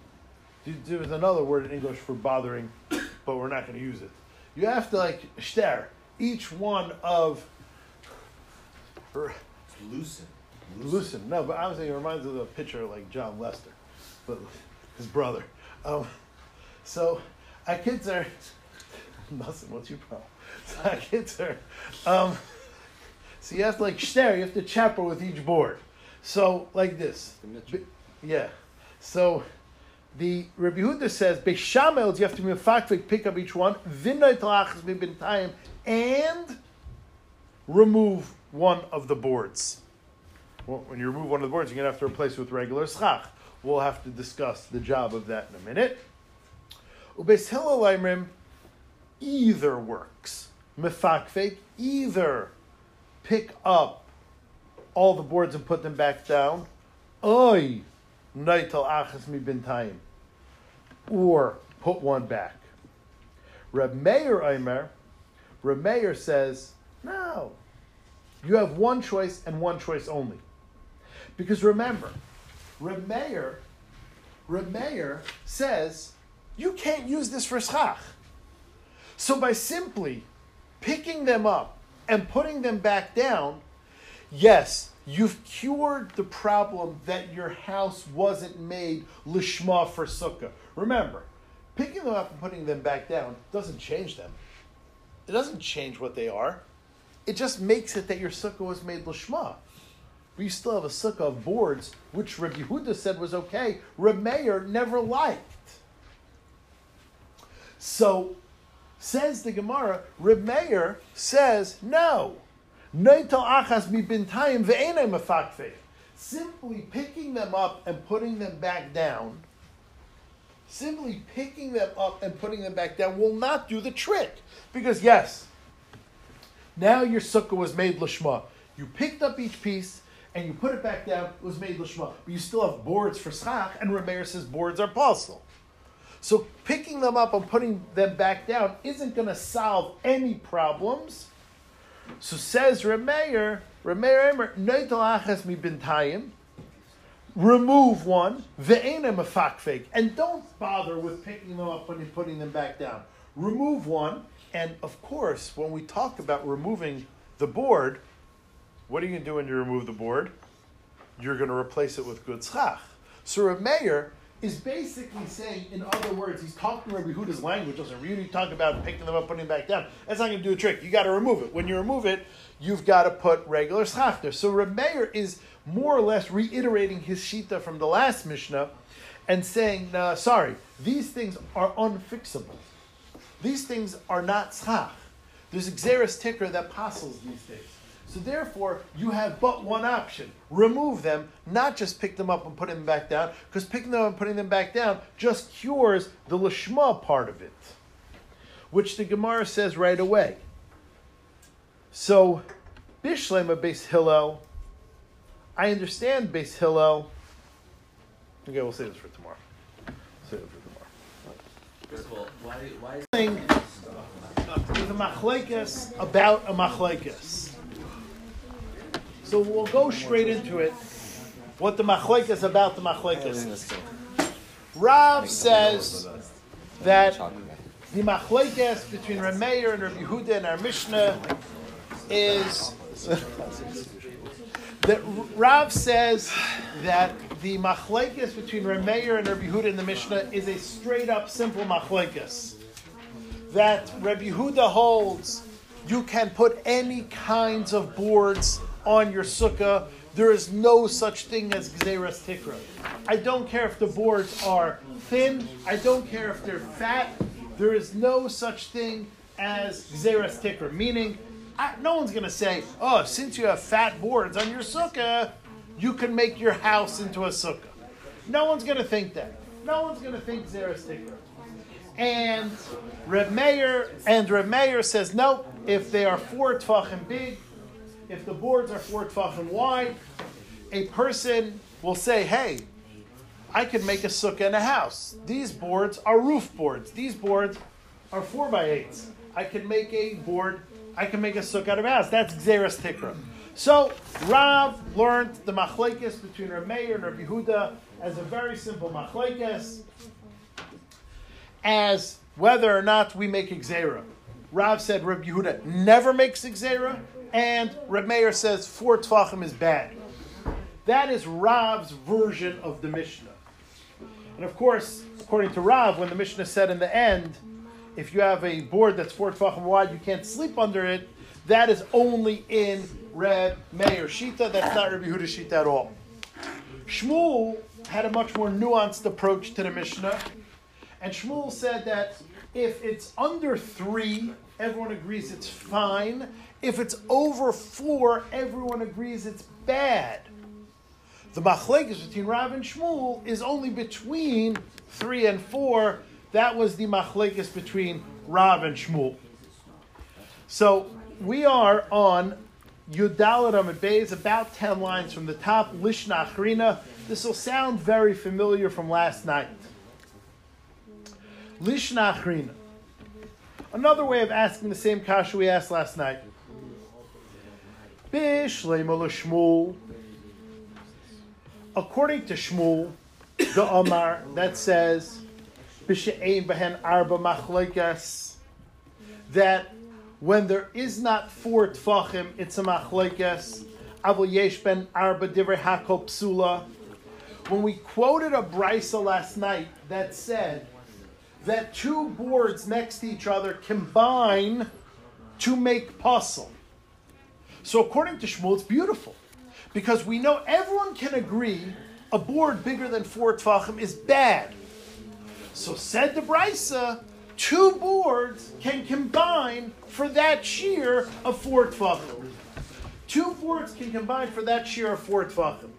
th- there was another word in English for bothering, but we're not going to use it. You have to like stare each one of It's loosen. loosen. No, but honestly, it reminds me of the picture like John Lester, but his brother. Um, so, our kids are <laughs> nothing. What's your problem? So <laughs> our kids are. Um, so you have to like stare. You have to chapper with each board. So like this. Yeah. So the Rabbi Huda says, Beis Shammai, you have to be a fakvik, pick up each one, talachas bintayim, and remove one of the boards. Well, when you remove one of the boards, you're going to have to replace it with regular schach. We'll have to discuss the job of that in a minute. Ubeis Hillel Leimrim, either works. Mefakvik, either pick up all the boards and put them back down. Achas mi bintayim. Or put one back. Reb Meir Eimer, Reb Meir says, no. You have one choice and one choice only. Because remember, Reb Meir, Reb Meir says, you can't use this for schach. So by simply picking them up and putting them back down, yes, you've cured the problem that your house wasn't made lishma for sukkah. Remember, picking them up and putting them back down doesn't change them. It doesn't change what they are. It just makes it that your sukkah was made lishma. But you still have a sukkah of boards, which Rabbi Yehuda said was okay. Reb never liked. So, says the Gemara, Reb Meir says, no. Simply picking them up and putting them back down, simply picking them up and putting them back down will not do the trick. Because yes, now your sukkah was made lishma. You picked up each piece and you put it back down, it was made lishma. But you still have boards for schach, and Rameir says boards are possible. So picking them up and putting them back down isn't going to solve any problems. So says Rameir, Rameir Emer, achas mi bintayim, remove one, ve'enem a fakfake, and don't bother with picking them up you're putting them back down. Remove one, and of course, when we talk about removing the board, what are you going to do when you remove the board? You're going to replace it with good schach. So Rameir is basically saying, in other words, he's talking Rabbi Huda's language. Doesn't really talk about picking them up, putting them back down. That's not going to do a trick. You got to remove it. When you remove it, you've got to put regular schach there. So Meir is more or less reiterating his shita from the last Mishnah and saying, nah, sorry, these things are unfixable. These things are not schach. There's a gzeras tikra that apostles these things. So therefore, you have but one option: remove them, not just pick them up and put them back down, because picking them up and putting them back down just cures the lishma part of it, which the Gemara says right away. So, Bishlema Beis Hillel, I understand Beis Hillel. Okay, we'll save this for tomorrow. Save it for tomorrow. First of all, why why is with a machlekes about a machlekes. So we'll go straight into it. What the machlekes about the machlekes is. Rav says that the machlekes between Rameir and Rabbi Yehuda and our Mishnah is that Rav says that the machlekes between Rameir and Rabbi Yehuda in the Mishnah is a straight up simple machlekes. That Rabbi Yehuda holds you can put any kinds of boards on your sukkah. There is no such thing as gzeras tikra. I don't care if the boards are thin. I don't care if they're fat. There is no such thing as gzeras tikra. Meaning, I, no one's going to say, "Oh, since you have fat boards on your sukkah, you can make your house into a sukkah." No one's going to think that. No one's going to think gzeras tikra. And Reb Meir and Reb Meir says no. If they are four tefachim big, if the boards are four tefachim wide, a person will say, "Hey, I can make a sukkah in a house. These boards are roof boards. These boards are four by eights. I can make a board. I can make a sukkah out of a house. That's Gzeras Tikra. So Rav learned the machlekes between Rav Meir and Rav Yehuda as a very simple machlekes, as whether or not we make Xera. Rav said Rav Yehuda never makes Xera, and Rav Meir says four tefachim is bad. That is Rav's version of the Mishnah. And of course, according to Rav, when the Mishnah said in the end, if you have a board that's four tefachim wide, you can't sleep under it. That is only in Reb Meir Shita. That's not Reb Yehuda Shita at all. Shmuel had a much more nuanced approach to the Mishnah, and Shmuel said that if it's under three, everyone agrees it's fine. If it's over four, everyone agrees it's bad. The machlekes between Rav and Shmuel is only between three and four. That was the machlekes between Rav and Shmuel. So we are on Yudalit Amid Beis, about 10 lines from the top, Lishna Achrina. This will sound very familiar from last night. Lishna Achrina. Another way of asking the same kasha we asked last night. According to Shmuel, the Amar that says, that when there is not four tfachim, it's a machlekas. Avol yesh ben arba divrei hakol. When we quoted a brisa last night that said that two boards next to each other combine to make pasul. So according to Shmuel, it's beautiful because we know everyone can agree a board bigger than four tfachim is bad. So said the brisa, two boards can combine for that shear of four tfachim. Two boards can combine for that shear of four tfachim.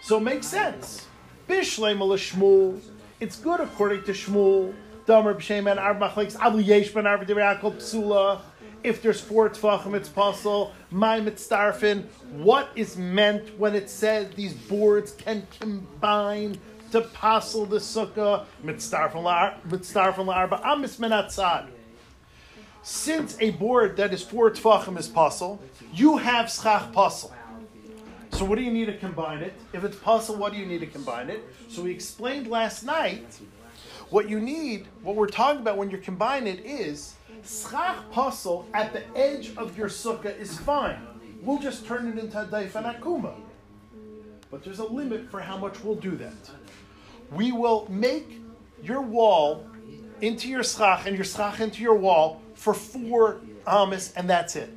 So it makes sense. Bishlema Shmuel. It's good according to Shmuel. Damer b'shemen arb machlekes abli yesh ben psula. If there's four tfachim, it's possible. My mitzdarfin. What is meant when it says these boards can combine to passel the sukkah mitzdarfin la'arba amis menatzad. Since a board that is four tfachim is passel, you have schach passel. So what do you need to combine it? If it's possible, what do you need to combine it? So we explained last night what you need, what we're talking about when you combine it is schach pasul at the edge of your sukkah is fine. We'll just turn it into a daifan akuma. But there's a limit for how much we'll do that. We will make your wall into your schach and your schach into your wall for four amis, and that's it.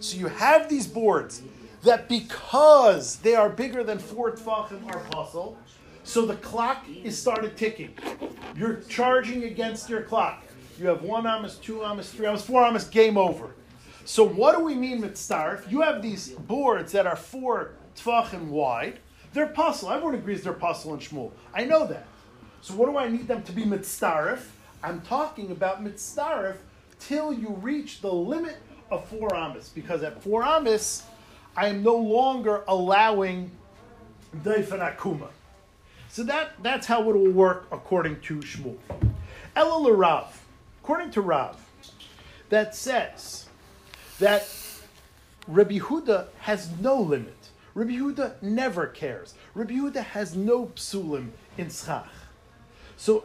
So you have these boards that because they are bigger than four tfachim are pasul, so the clock is started ticking. You're charging against your clock. You have one amas, two amas, three amas, four amas, game over. So what do we mean starf? You have these boards that are four tfachim wide. They're pasul. Everyone agrees they're pasul and shmuel. I know that. So what do I need them to be mitzdarif? I'm talking about mitzdarif till you reach the limit of four amas. Because at four amas, I am no longer allowing daifan akuma. So that, that's how it will work according to Shmuel. Elul Rav, according to Rav, that says that Rabbi Huda has no limit. Rabbi Huda never cares. Rabbi Huda has no psulim in schach. So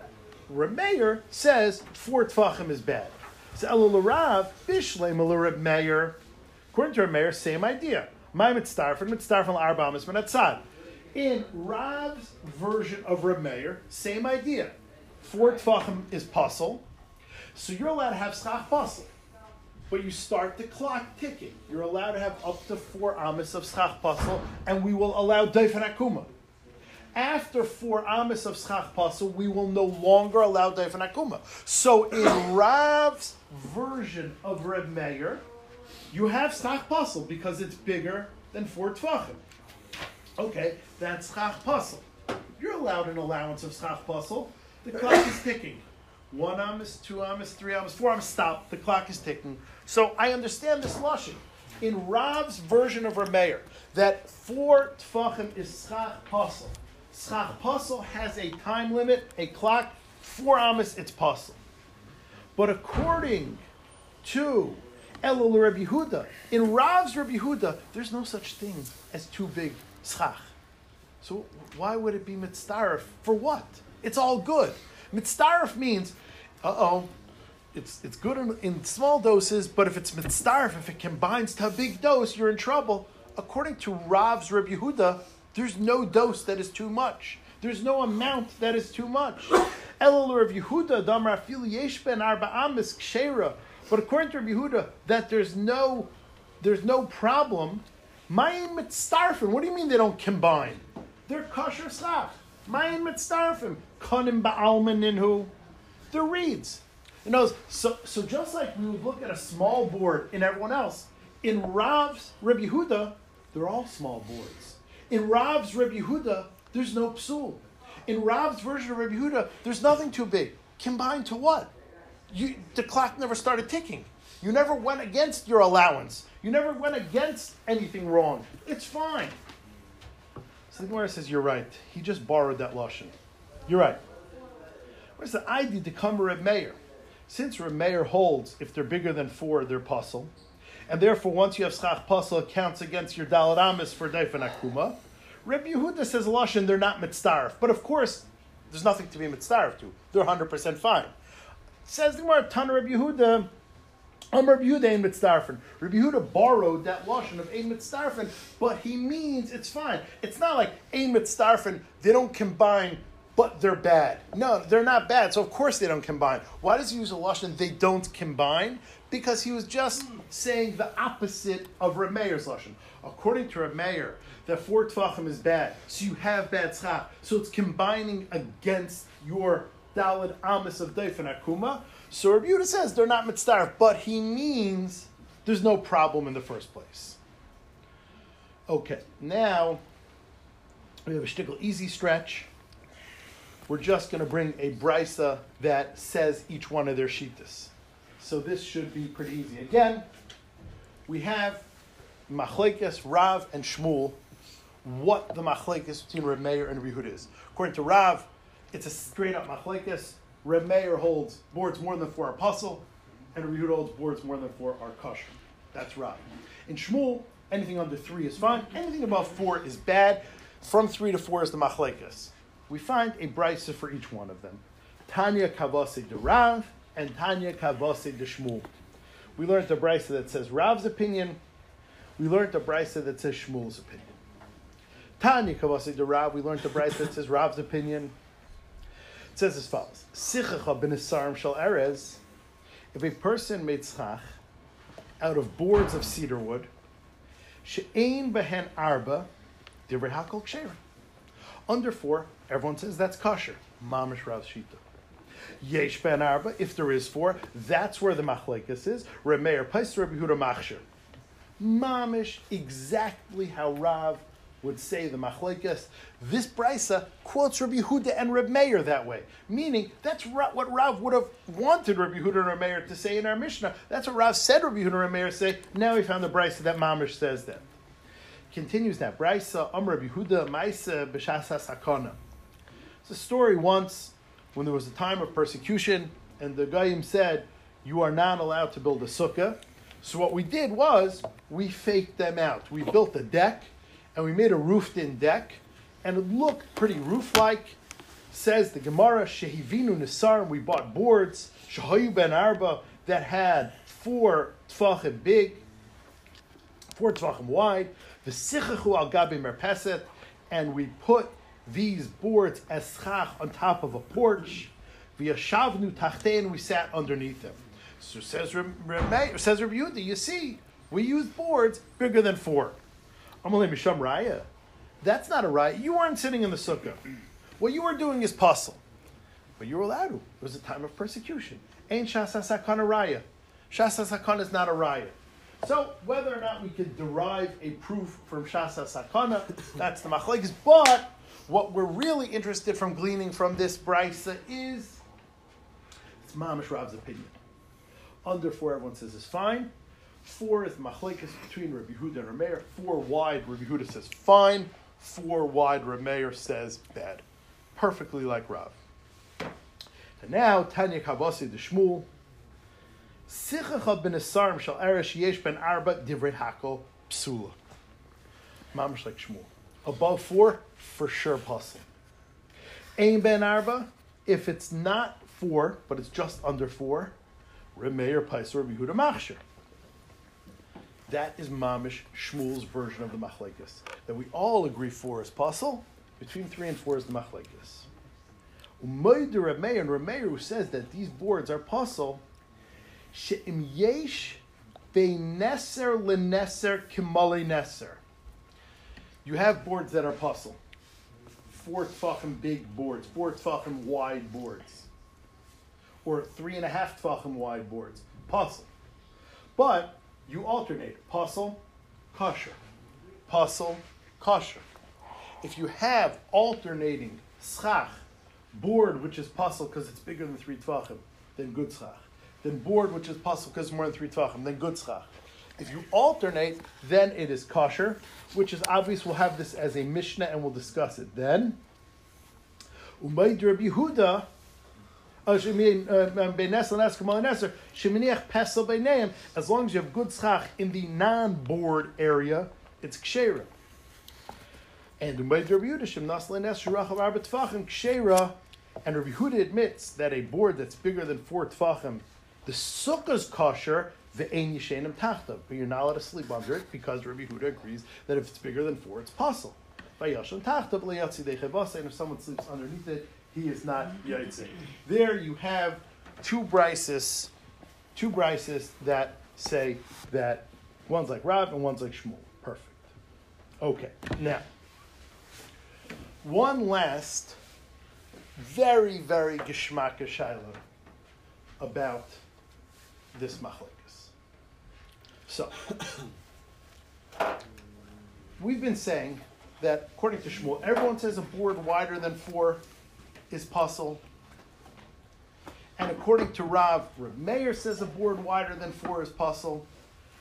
Rameir says four tfachim is bad. So Elul Rav, Bishleim Reb Meir. According to Rameir, same idea. My mitzdarfen, mitzdarfen l'arba amis menatzad. In Rav's version of Reb Meir, same idea. Four tfachim is pasul, so you're allowed to have schach pasul, but you start the clock ticking. You're allowed to have up to four amis of schach pasul, and we will allow daifan akuma. After four amis of schach pasul, we will no longer allow daifan akuma. So in <coughs> Rav's version of Reb Meir, you have schach pasul because it's bigger than four tfachim. Okay, that's schach pasul. You're allowed an allowance of schach pasul. The clock is <coughs> ticking. One amis, two amis, three amis, four amis, stop. The clock is ticking. So I understand this lushing. In Rav's version of Rameir, that four tfachim is schach pasul. Schach pasul has a time limit, a clock. Four amis, it's pasul. But according to Elul Rabbi Huda, in Rav's Rabbi Huda, there's no such thing as too big schach. So why would it be mitzdarif? For what? It's all good. Mitzdarif means, uh oh, it's, it's good in, in small doses, but if it's mitzdarif, if it combines to a big dose, you're in trouble. According to Rav's Rabbi Yehuda, there's no dose that is too much. There's no amount that is too much. <coughs> Elul Rabbi Yehuda, Damar Afil Yesh Ben Arba Amis Kshera. But according to Rabbi Yehuda, that there's no, there's no problem. Mayim mitzdarfim. What do you mean they don't combine? They're kosher sach. Mayim mitzdarfim. Konim ba'alman inhu. They're reeds. You know, so, so just like we would look at a small board in everyone else, in Rav's Rebbe Yehuda, they're all small boards. In Rav's Rebbe Yehuda, there's no psul. In Rav's version of Rebbe Yehuda, there's nothing too big. Combined to what? You, the clock never started ticking. You never went against your allowance. You never went against anything wrong. It's fine. So the Gemara says, You're right. He just borrowed that Lashon. You're right. Where's the idea to come Reb Meir? Since Reb Meir holds if they're bigger than four, they're pasul. And therefore, once you have schach pasul, it counts against your daled amis for daifan akuma. Reb Yehuda says Lashon, they're not mitzdarif. But of course, there's nothing to be mitzdarif to. They're 100% fine. Says the Gemara, Tan Reb Yehuda, um Reb Yehuda ein mitzdarfen. Reb Yehuda borrowed that lashon of ein mitzdarfen, but he means it's fine. It's not like ein mitzdarfen. They don't combine, but they're bad. No, they're not bad. So of course they don't combine. Why does he use a lashon? They don't combine because he was just saying the opposite of Reb Meir's lashon. According to Reb Meir, that four tefachim is bad, so you have bad tzchak. So it's combining against your daled amis of Daifan Akuma. So Rabbi Yehuda says they're not mitzdarf, but he means there's no problem in the first place. Okay, now we have a shtickle easy stretch. We're just going to bring a brisa that says each one of their shittas. So this should be pretty easy. Again, we have machlekes, Rav, and Shmuel. What the machlekes between Reb Meir and Reb Yehuda is. According to Rav, it's a straight up machlekes. Reb Meir holds boards more than four apostle, and Reb Yehuda holds boards more than four are kosher. That's right. In Shmuel, anything under three is fine. Anything above four is bad. From three to four is the machlekes. We find a brisa for each one of them. Tanya kavase de Rav and Tanya kavase de Shmuel. We learned the brisa that says Rav's opinion. We learned the brisa that says Shmuel's opinion. Tanya kavase de Rav. We learned the brisa that says Rav's opinion. Says as follows: Sichacha ben Asarim shal Erez. If a person made tzchach out of boards of cedar wood, she'ein behen arba, divrei hakol. Under four, everyone says that's kosher. Mamish Rav Shita. Yesh ben arba, if there is four, that's where the machlekes is. Remeir Pais Rabbi Huda Machshir. Mamish, exactly how Rav would say the machlekes. This brisa quotes Rabbi Yehuda and Reb Meir that way, meaning that's what Rav would have wanted Rabbi Yehuda and Reb Meir to say in our Mishnah. That's what Rav said Rabbi Yehuda and Reb Meir say. Now we found the brisa that Mamish says that. Continues that brisa Am Rabbi Yehuda Maisa B'Shasa Sakana. It's a story once when there was a time of persecution, and the Goyim said, "You are not allowed to build a sukkah." So what we did was we faked them out. We built a deck and we made a roofed-in deck, and it looked pretty roof-like. Says the Gemara, Shehivinu Nisar, we bought boards, Shahayu Ben Arba, that had four tfachim big, four tfachim wide, the Sichachu al Gabi Merpeset, and we put these boards as schach on top of a porch. V'yashavnu tachten, we sat underneath them. So says Reb, says Yehuda, you see, we use boards bigger than four. Amalei Misham Raya. That's not a raya. You weren't sitting in the sukkah. What you were doing is pasul. But you were allowed to. It was a time of persecution. Ain't Shasa Sakana raya. Sakana is not a raya. So whether or not we could derive a proof from Shasa Sakana, that's the machlekes. But what we're really interested from gleaning from this brisa is it's Mamish Rav's opinion. Under four, everyone says is fine. Four is machlekes between Rabbi Huda and Rameir. Four wide, Rabbi Huda says fine. Four wide, Rameir says bad. Perfectly like Rav. And now, Tanya Kavasi de Shmuel. Sichacha ben Asarim shall erish yesh ben arba divrei hakol psula. Mamish like Shmuel. Above four, for sure pasul. Ain ben arba, if it's not four, but it's just under four, Remeir Paisor Yehuda Machshir. That is Mamish Shmuel's version of the Machlekes. That we all agree four is pasul, between three and four is the Machlekes. Umaydu Remeir and says that these boards are pasul, She'im yesh be'neser leneser kimale neser. You have boards that are pasul. Four tfachim big boards, four tfachim wide boards. Or three and a half tfachim wide boards. Pasul. But you alternate pasul, kosher. Pasul, kosher. If you have alternating schach, board which is pasul because it's bigger than three tfachim, then good schach. Then board which is pasul because it's more than three tfachim, then good schach. If you alternate, then it is kosher, which is obvious. We'll have this as a Mishnah and we'll discuss it then. Umayd Rabbi Yehuda, Oh, uh, um, as long as you have good schach in the non-board area, it's kshera. And Rabbi kshera, and Rabbi Yehuda admits that a board that's bigger than four tfachim, the sukkah's kosher, the ein yishenim tachta, but you're not allowed to sleep under it because Rabbi Yehuda agrees that if it's bigger than four, it's possible. And if someone sleeps underneath it, he is not yaitze. There you have two brises, two brises that say that one's like Rav and one's like Shmuel. Perfect. Okay, now one last very very geschmacka shiloh about this machlekes. So we've been saying that according to Shmuel, everyone says a board wider than four is pasul. And according to Rav, Rav Meir says a board wider than four is pasul.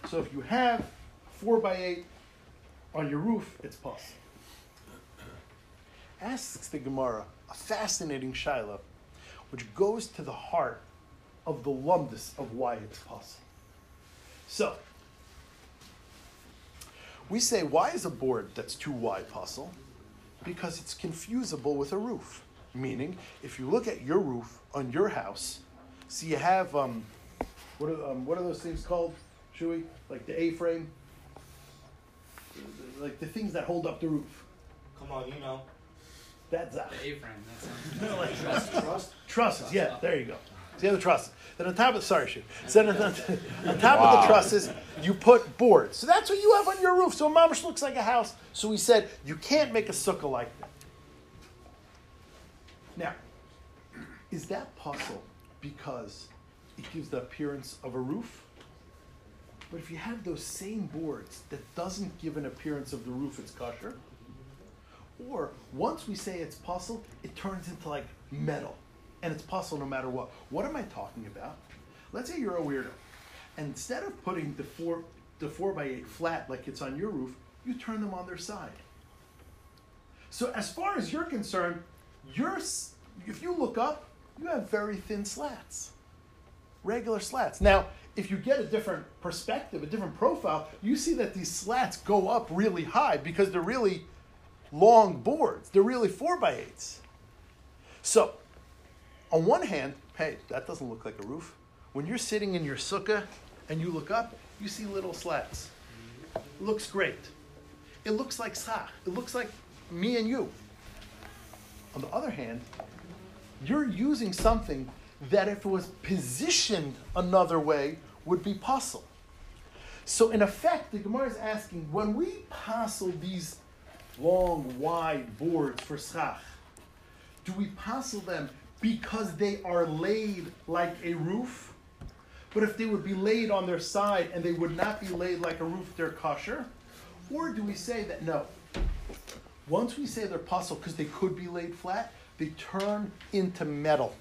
So if you have four by eight on your roof, it's pasul. Asks the Gemara a fascinating shiloh, which goes to the heart of the lumdus of why it's pasul. So, we say, why is a board that's too wide pasul? Because it's confusable with a roof. Meaning, if you look at your roof on your house, so you have um, what are um, what are those things called, Shui? Like the A-frame, like the things that hold up the roof. Come on, you know. That's a The A-frame. That's <laughs> no, like Trust, trust. trusses. Yeah, there you go. So you have the trusses. Then on top of sorry, Shui. So then on, <laughs> on top of the trusses, you put boards. So that's what you have on your roof. So a mamish looks like a house. So we said you can't make a sukkah like that. Now, is that pasul because it gives the appearance of a roof? But if you have those same boards that doesn't give an appearance of the roof, it's kosher. Or once we say it's pasul, it turns into like metal, and it's pasul no matter what. What am I talking about? Let's say you're a weirdo, and instead of putting the four the four by eight flat like it's on your roof, you turn them on their side. So as far as you're concerned, you're if you look up, you have very thin slats, regular slats. Now, if you get a different perspective, a different profile, you see that these slats go up really high because they're really long boards. They're really four by eights. So, on one hand, hey, that doesn't look like a roof. When you're sitting in your sukkah and you look up, you see little slats. It looks great. It looks like sach. It looks like me and you. On the other hand, you're using something that if it was positioned another way would be pasul. So in effect, the Gemara is asking, when we pasul these long, wide boards for schach, do we pasul them because they are laid like a roof? But if they would be laid on their side and they would not be laid like a roof, they're kosher? Or do we say that no? Once we say they're pasul because they could be laid flat, they turn into metal.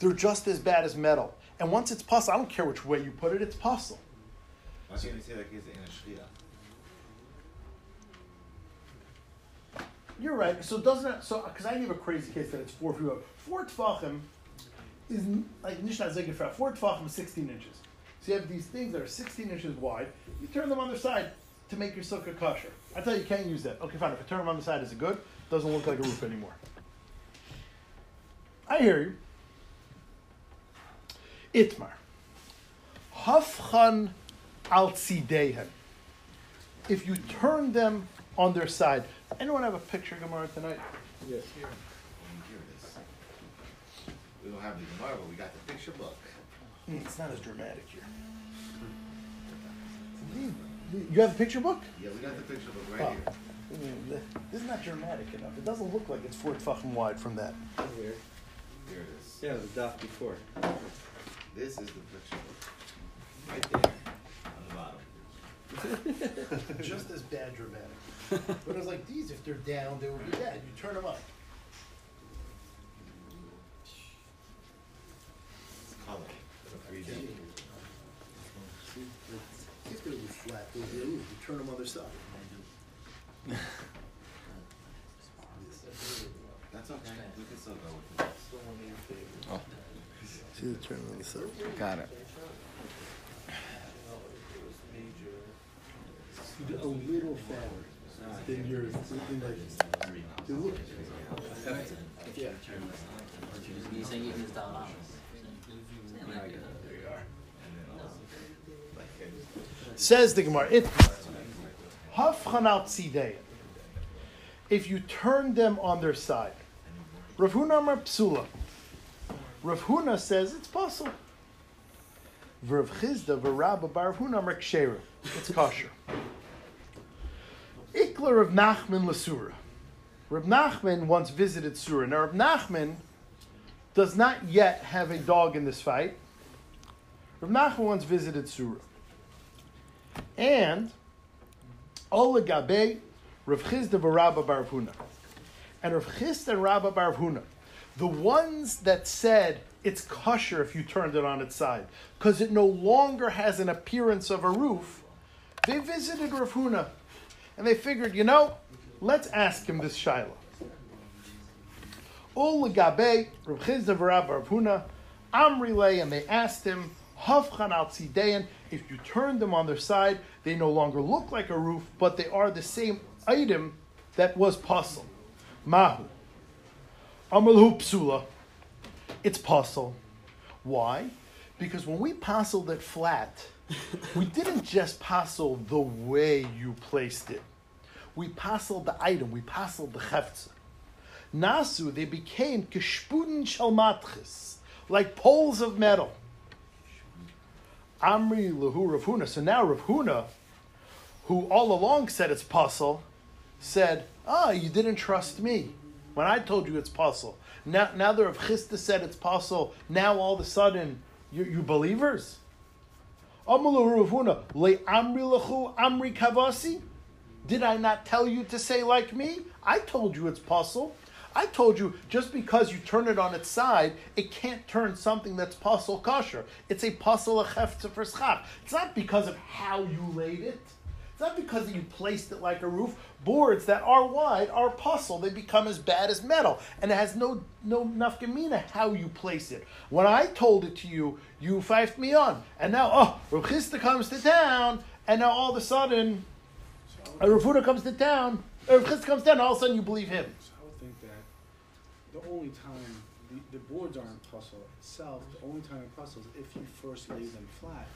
They're just as bad as metal. And once it's pasul, I don't care which way you put it, it's pasul. Why can't you say like it's in a shria? You're right. So doesn't it? So because I give a crazy case that it's four feet. Four tefachim is like Nishna Zegefra, four tefachim, 16 inches. So you have these things that are 16 inches wide. You turn them on their side to make your sukkah kosher. I tell you, you can't use that. Okay, fine. If I turn them on the side, is it good? Doesn't look like a roof anymore. I hear you. Itmar. Hafchan al tzidehen. If you turn them on their side. Anyone have a picture Gemara tonight? Yes. Here Here it is. We don't have the Gemara, but we got the picture book. Mm, It's not as dramatic here. You have the picture book? Yeah, we got the picture book Oh. right here. Mm, This is not dramatic enough. It doesn't look like it's four fucking wide from that. Here. Here it is. Yeah, the dot before. This is the picture. Right there, on the bottom. <laughs> Just as bad dramatic. But it was like these, if they're down, they would be bad. You turn them up. It's color. Three D. If they would be flat, they would be a. You turn them on their side. <laughs> That's okay. We can still go with it. See the turn on the side. Got it. A little fatter than yours. Than like, they look. Yeah. You saying you can style out? Says the Gemara, it If you turn them on their side. Rav Huna Amar Psula. Rav Huna says it's possible. Rav Chisda v'Rabba Bar Rav Huna Amar. It's kosher. Ikla Rav Nachman Lasura. Rav Nachman once visited Sura. Now Rav Nachman does not yet have a dog in this fight. Rav Nachman once visited Sura. And Ola Gabe, Rav Chisda v'Rabba Bar Huna. And Rav Chisda and Rabba Bar Huna, the ones that said it's kosher if you turned it on its side, because it no longer has an appearance of a roof, they visited Rav Huna. And they figured, you know, let's ask him this Shiloh. Ola Gabe, Rav Chisda v'Rabba Bar Huna, Amri and they asked him, Hafchan al if you turn them on their side, they no longer look like a roof, but they are the same item that was pasul. Mahu. Amalhu psula. It's pasul. Why? Because when we puzzled it flat, <laughs> we didn't just pasul the way you placed it. We puzzled the item, we puzzled the hefza. Nasu, they became keshpuden shalmatchis, like poles of metal. Amri Lahu Rav Huna. So now Rav Huna, who all along said it's pasul, said, Ah, you didn't trust me when I told you it's pasul. Now, now the Rav Chisda said it's pasul. Now all of a sudden, you, you believers? Amri? Did I not tell you to say like me? I told you it's pasul. I told you just because you turn it on its side, it can't turn something that's pasul kosher. It's a hefza for. It's not because of how you laid it. It's not because you placed it like a roof. Boards that are wide are pasul. They become as bad as metal, and it has no no nafkamina how you place it. When I told it to you, you fifed me on, and now oh, Rav Chisda comes to town, and now all of a sudden, Rav Huda comes to town. uh, Rav comes down, and all of a sudden you believe him. So I would think that the only time the, the boards aren't pasul itself, the only time it puzzles if you first lay them flat.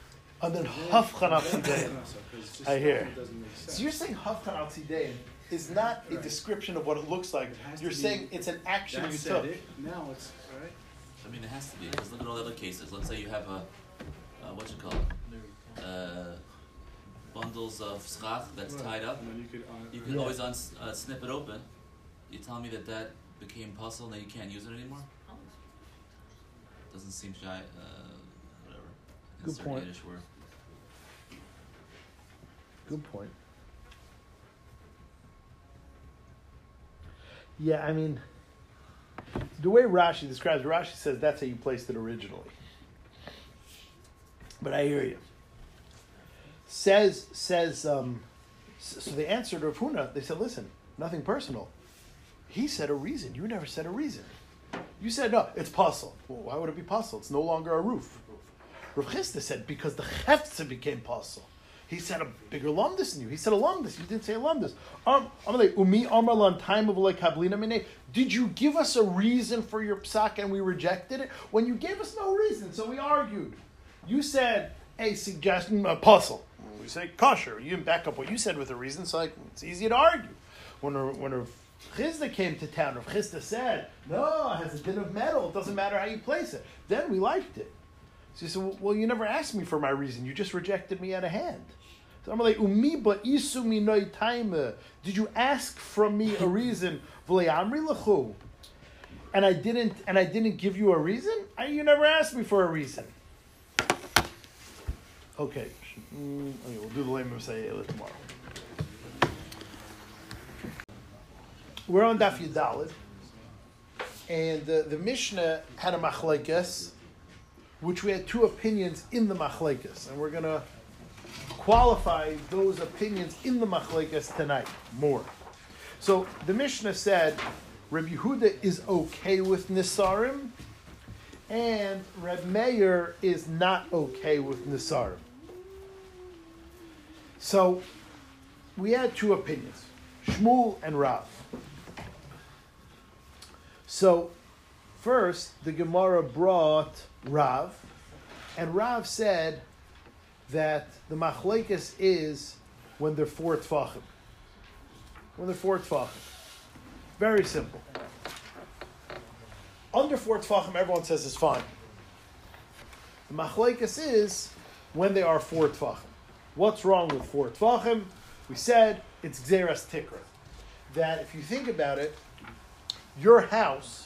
And then Then- Hafchan al then- Tzidein. no, so, 'cause it's just I hear. it doesn't make sense. So you're saying Hafchan al Tzidein is not a description of what it looks like. It You're to be- saying it's an action you took. it, now it's right. I mean, it has to be because look at all the other cases. Let's say you have a uh, what you call it, uh, bundles of schach that's Right. tied up. And you could, uh, You can Yeah. always uns uh, snip it open. You tell me that that became pasul and that you can't use it anymore? Doesn't seem shy. Uh, whatever. Good point. Word. Good point. Yeah, I mean, the way Rashi describes it, Rashi says that's how you placed it originally. But I hear you. Says says um, so they answered Rav Huna. They said, "Listen, nothing personal." He said a reason. You never said a reason. You said no, it's pasul. Well, why would it be pasul? It's no longer a roof. Rav said because the hefza became pasul. He said a bigger lumdus than you. He said a lumdus. You didn't say a lumdus. Um, time of like. Did you give us a reason for your psak and we rejected it? When you gave us no reason, so we argued. You said a suggestion, a pasul. We say kosher. You back up what you said with a reason, so like, it's easy to argue. When when Rav Chisda came to town, Rav Chisda said, "No, it has a bit of metal. It doesn't matter how you place it." Then we liked it. So he said, well, well, you never asked me for my reason. You just rejected me out of hand. So I'm like, umiba isu minoi taima. Did you ask from me a reason? <laughs> V'le amri lechu. And I didn't, and I didn't give you a reason. I, you never asked me for a reason. Okay, Mm, okay, we'll do the lame of Sayyid tomorrow. We're on Daf Yudalid, and the, the Mishnah had a machlekes, which we had two opinions in the machlekes, and we're gonna qualify those opinions in the machlekes tonight more. So the Mishnah said Reb Yehuda is okay with Nisarim, and Reb Meir is not okay with Nisarim. So we had two opinions, Shmuel and Rav. So first, the Gemara brought Rav, and Rav said that the machlekes is when they're four tfachim. When they're four tfachim. Very simple. Under four tfachim, everyone says is fine. The machlekes is when they are four tfachim. What's wrong with four tfachim? We said it's gzeras tikra. That if you think about it, your house,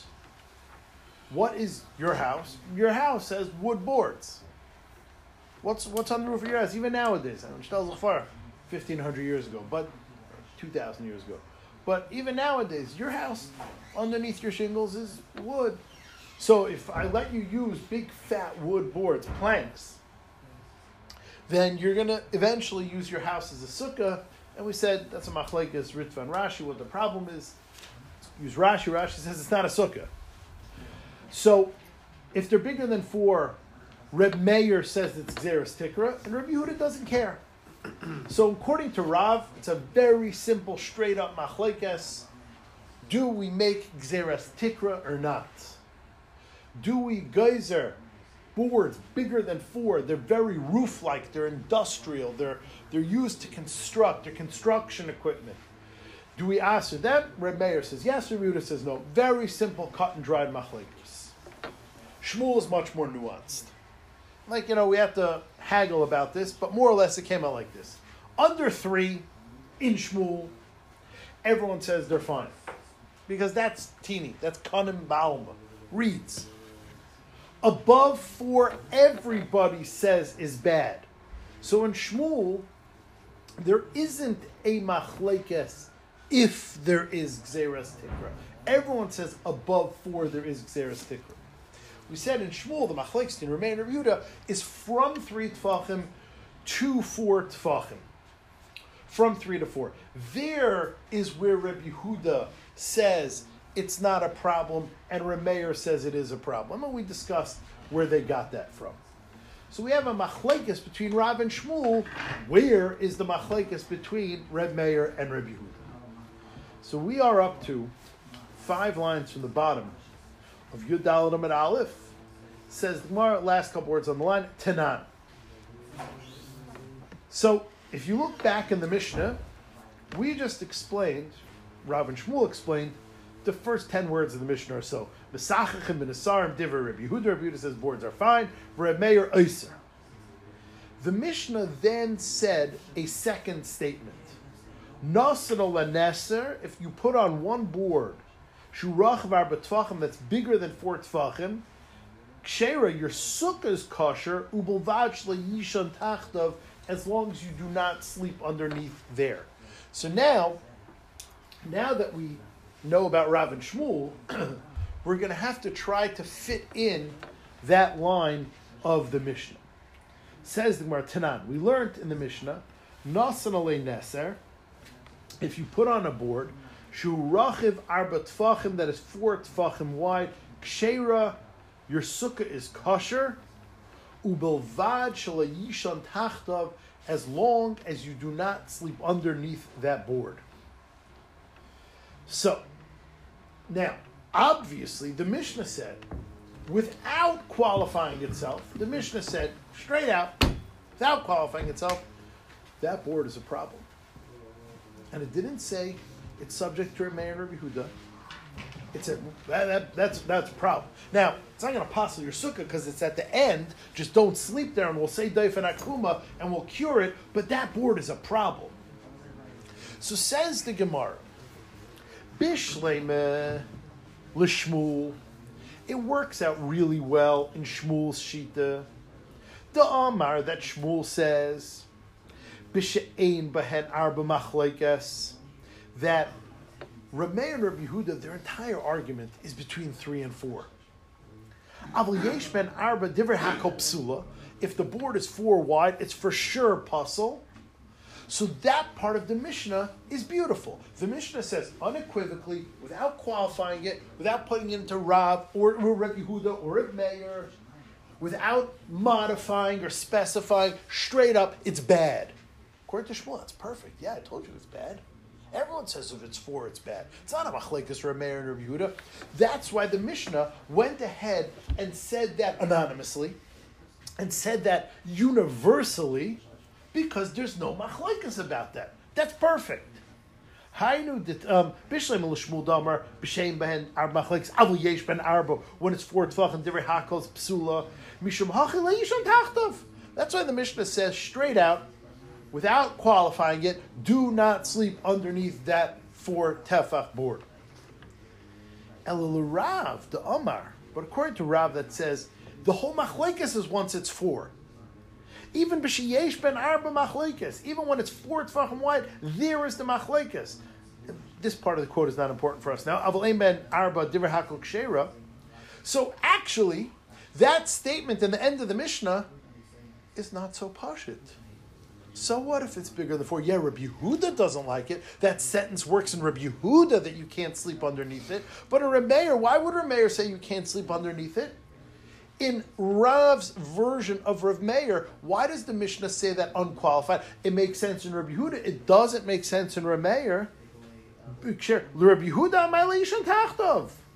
what is your house? Your house has wood boards. What's what's on the roof of your house? Even nowadays, I mean, Zafar, fifteen hundred years ago, but two thousand years ago. But even nowadays, your house underneath your shingles is wood. So if I let you use big fat wood boards, planks, then you're gonna eventually use your house as a sukkah. And we said that's a machlekes Ritva and Rashi. What the problem is, use Rashi. Rashi says it's not a sukkah. So if they're bigger than four, Reb Meir says it's Gzeras Tikra, and Reb Yehuda doesn't care. <clears throat> so according to Rav, it's a very simple, straight up machlekes. Do we make Gzeras Tikra or not? Do we gozer boards bigger than four? They're very roof-like. They're industrial. They're they're used to construct. They're construction equipment. Do we answer them? Reb Meir says yes. Reb Yehuda says no. Very simple, cut and dried machlekes. Shmuel is much more nuanced. Like you know, we have to haggle about this, but more or less it came out like this: under three, in Shmuel, everyone says they're fine because that's teeny. That's kanim bauma reads. Above four, everybody says is bad. So in Shmuel, there isn't a machlekes if there is gzeras tikra. Everyone says above four there is gzeras tikra. We said in Shmuel the machlekes in Remain Yehuda is from three tfachim to four tfachim. From three to four. There is where Reb Yehuda says it's not a problem, and Remeir says it is a problem. And we discussed where they got that from. So we have a machlekes between Rav and Shmuel. Where is the machlekes between Reb Meir and Reb Yehuda? So we are up to five lines from the bottom of Yud and Aleph. Says the Gemara, last couple words on the line, Tanan. So if you look back in the Mishnah, we just explained, Rav and Shmuel explained, the first ten words of the Mishnah or so. V'sachachim b'nesarim diver Rabbi Yehuda. Rabbi Yehuda says boards are fine. Reb Meir oiser. The Mishnah then said a second statement. Nasan laneser, if you put on one board, shurach var b'tfachim that's bigger than four tfachim, kshera, your sukkah is kosher, ubelvaj yishan tachtav, as long as you do not sleep underneath there. So now, now that we know about Rav and Shmuel, <clears throat> we're going to have to try to fit in that line of the Mishnah. Says the Gemara Tanan, we learned in the Mishnah, Nasan ale neser, if you put on a board, shu rachiv arba tfachim, that is four tfachim wide, kshera, your sukkah is kosher, ubelvad shalayishan tachtav, as long as you do not sleep underneath that board. So, now, obviously, the Mishnah said, without qualifying itself, the Mishnah said straight out, without qualifying itself, that board is a problem. And it didn't say it's subject to a mayor of Yehuda. It said that, that, that's that's a problem. Now it's not going to passel your sukkah because it's at the end. Just don't sleep there, and we'll say Daifan Akuma, and we'll cure it. But that board is a problem. So says the Gemara, Bishleme l'shmul. It works out really well in Shmuel's shita. The Amar that Shmuel says, Bishe'ein behen arba machlekes, that Rameh and Rabbi Yehuda, their entire argument is between three and four. If the board is four wide, it's for sure pasul. So that part of the Mishnah is beautiful. The Mishnah says unequivocally, without qualifying it, without putting it into Rav or, Rabbi Yehuda or Reb Meir, without modifying or specifying, straight up, it's bad. According to Shmuel, it's perfect. Yeah, I told you it's bad. Everyone says if it's four, it's bad. It's not a machlekes Rameir and Yehuda. That's why the Mishnah went ahead and said that anonymously, and said that universally, because there's no machlekes about that. That's perfect. Hainu damar arba arba when it's four tefachim divrei hakos psula. That's why the Mishnah says straight out without qualifying it, do not sleep underneath that four tefach board. El Rav, the Omar, but according to Rav, that says the whole machlekes is once it's four. Even b'shiyesh ben arba machlekes, even when it's four tefachim wide, there is the machlekes. This part of the quote is not important for us now. Aval ben arba divrei hakol. So actually, that statement in the end of the Mishnah is not so pashit. So what if it's bigger than four? Yeah, Rabbi Yehuda doesn't like it. That sentence works in Rabbi Yehuda that you can't sleep underneath it. But a Rameir, why would a Rameir say you can't sleep underneath it? In Rav's version of Rav Meir, why does the Mishnah say that unqualified? It makes sense in Rabbi Yehuda. It doesn't make sense in Rameir. Rabbi Yehuda, my.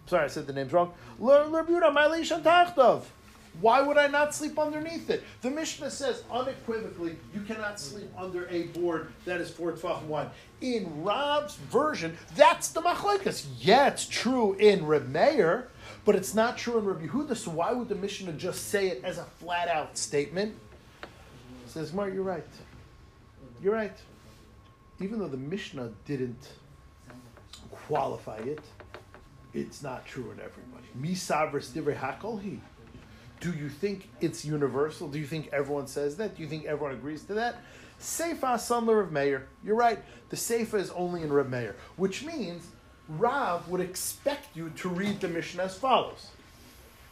Sorry, I said the name's wrong. Rabbi Yehuda, my. Why would I not sleep underneath it? The Mishnah says unequivocally, you cannot sleep under a board that is four tefachim wide. In Rav's version, that's the machlekes. Yeah, it's true in Reb Meir, but it's not true in Reb Yehuda. So why would the Mishnah just say it as a flat out statement? Says Mar, you're right. You're right. Even though the Mishnah didn't qualify it, it's not true in everybody. Misavris divrei hakolhi. Do you think it's universal? Do you think everyone says that? Do you think everyone agrees to that? Seifa Sunler of Meir. You're right. The Seifa is only in Reb Meir, which means Rav would expect you to read the Mishnah as follows.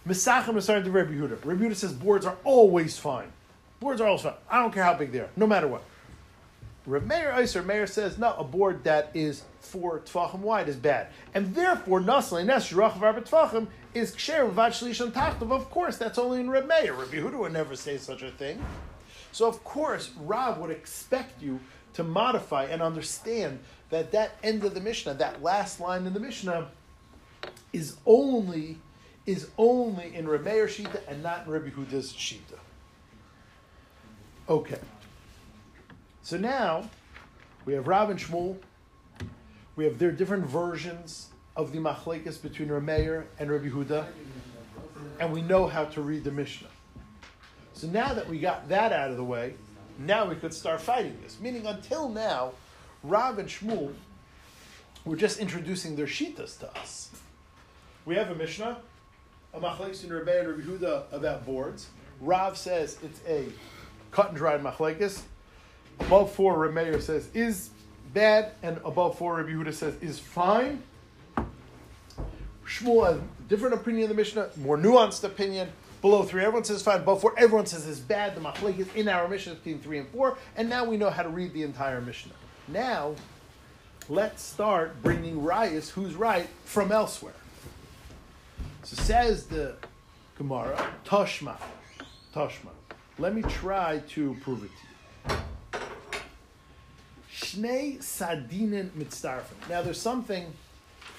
Misachem is starting to Rabbi Yehuda. Rabbi Yehuda says boards are always fine. Boards are always fine. I don't care how big they are, no matter what. Reb Meir Iser Meir says no, a board that is four tefachim wide is bad, and therefore nasle nes shirach of tefachim is ksher shlish tachtav. Of course, that's only in Reb Meir. Reb Yehuda would never say such a thing. So of course, Rav would expect you to modify and understand that that end of the Mishnah, that last line in the Mishnah, is only is only in Reb Meir Shita and not in Reb Yehuda's Shita. Okay. So now we have Rav and Shmuel. We have their different versions of the machlekes between Rameir and Rabbi Huda, and we know how to read the Mishnah. So now that we got that out of the way, now we could start fighting this. Meaning, until now, Rav and Shmuel were just introducing their shitas to us. We have a Mishnah, a machlekes in Rabbi and Rabbi Huda about boards. Rav says it's a cut and dried machlekes above four, Remeir says is bad, and above four, Rabbi Yehuda says is fine. Shmuel has a different opinion of the Mishnah, more nuanced opinion. Below three, everyone says fine. Above four, everyone says is bad. The machlek is in our Mishnah between three and four, and now we know how to read the entire Mishnah. Now, let's start bringing Rias, who's right, from elsewhere. So says the Gemara, Toshma, Toshma. Let me try to prove it to you. Shnei. Now there's something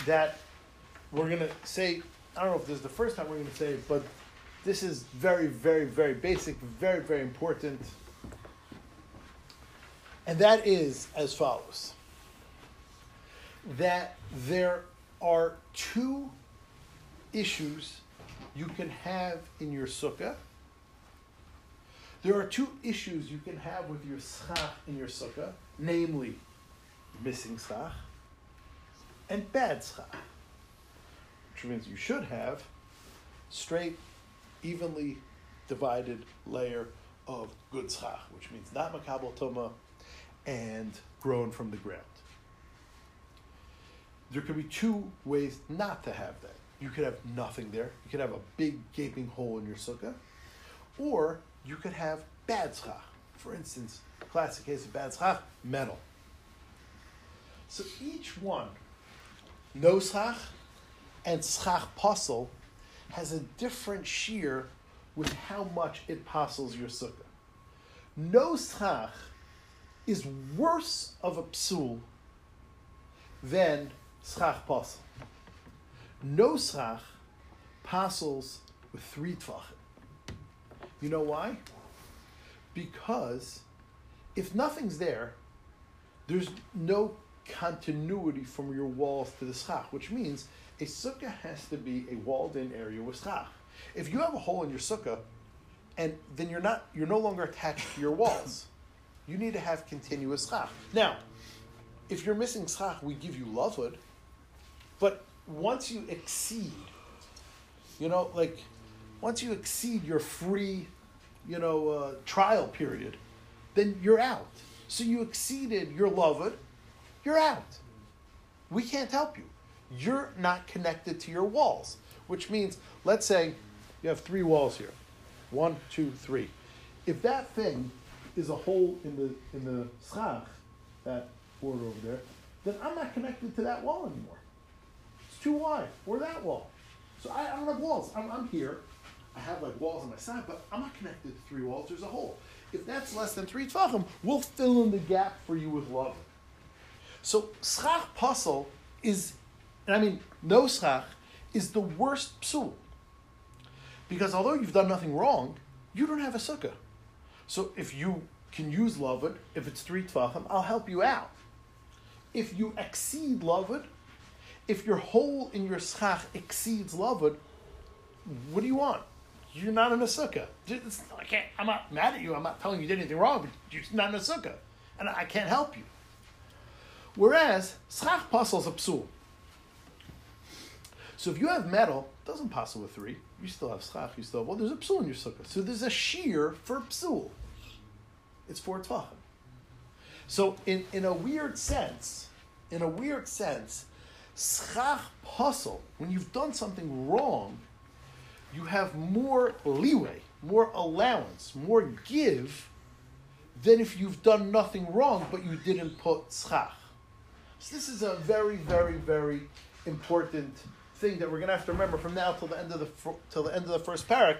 that we're gonna say. I don't know if this is the first time we're gonna say it, but this is very, very, very basic, very, very important. And that is as follows that there are two issues you can have in your sukkah. There are two issues you can have with your schach in your sukkah, namely missing schach and bad schach, which means you should have straight, evenly divided layer of good schach, which means not makabel toma and grown from the ground. There could be two ways not to have that. You could have nothing there. You could have a big gaping hole in your sukkah, or you could have bad schach. For instance, classic case of bad schach, metal. So each one, no schach and schach pasul, has a different shiur with how much it puzzles your sukkah. No schach is worse of a psul than schach pasul. No schach puzzles with three tefachim. You know why? Because if nothing's there, there's no continuity from your walls to the schach, which means a sukkah has to be a walled-in area with schach. If you have a hole in your sukkah, and then you're not, you're no longer attached to your walls. You need to have continuous schach. Now, if you're missing schach, we give you lovud, but once you exceed, you know, like once you exceed your free, you know, uh, trial period, then you're out. So you exceeded your lovud, you're out. We can't help you. You're not connected to your walls, which means, let's say you have three walls here. One, two, three. If that thing is a hole in the in the schach, that board over there, then I'm not connected to that wall anymore. It's too wide. Or that wall. So I, I don't have walls. I'm, I'm here. I have like walls on my side, but I'm not connected to three walls. There's a hole. If that's less than three tefachim, we'll fill in the gap for you with love. So schach pasul is, and I mean no schach, is the worst psul. Because although you've done nothing wrong, you don't have a sukkah. So if you can use lovud, if it's three tefachim, I'll help you out. If you exceed lovud, if your hole in your schach exceeds lovud, what do you want? You're not in a sukkah. I can't, I'm not mad at you. I'm not telling you did anything wrong, but you're not in a sukkah. And I can't help you. Whereas, schach puzzles a psul. So if you have metal, it doesn't puzzle with three. You still have schach, you still have, well, there's a psul in your sukkah. So there's a shiur for psul. It's for tefachim. So in, in a weird sense, in a weird sense, schach pasul, when you've done something wrong, you have more leeway, more allowance, more give than if you've done nothing wrong but you didn't put schach. So this is a very, very, very important thing that we're going to have to remember from now till the end of the till the end of the first parak,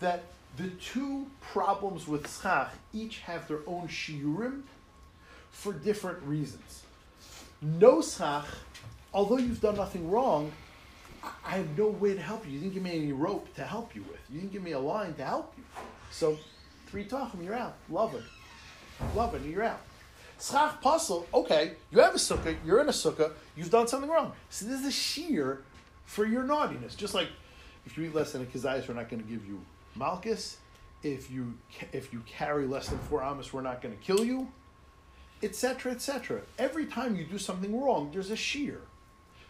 that the two problems with schach each have their own shiurim for different reasons. No schach, although you've done nothing wrong, I- have no way to help you. You didn't give me any rope to help you with. You didn't give me a line to help you. So, three tachim, you're out. Love it. Love it, you're out. Schach pasul, okay, you have a sukkah, you're in a sukkah, you've done something wrong. So this is a shiur for your naughtiness. Just like if you eat less than a kazayas, we're not going to give you malchus. If you if you carry less than four amos, we're not going to kill you, etc., etc. Every time you do something wrong, there's a shiur.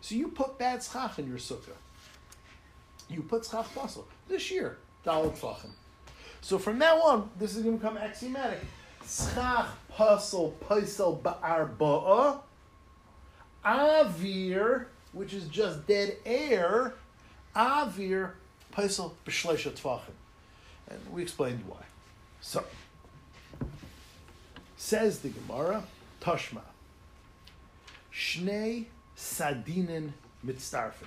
So you put bad schach in your sukkah. You put schach pasul. This year, daled tefachim. So from now on, this is going to become axiomatic. Schach pasul paisel ba'arba'a. Avir, which is just dead air. Avir paisel b'shleisha tefachim. And we explained why. So, says the Gemara, Tashma. Shnei sadinin mitzdarfen.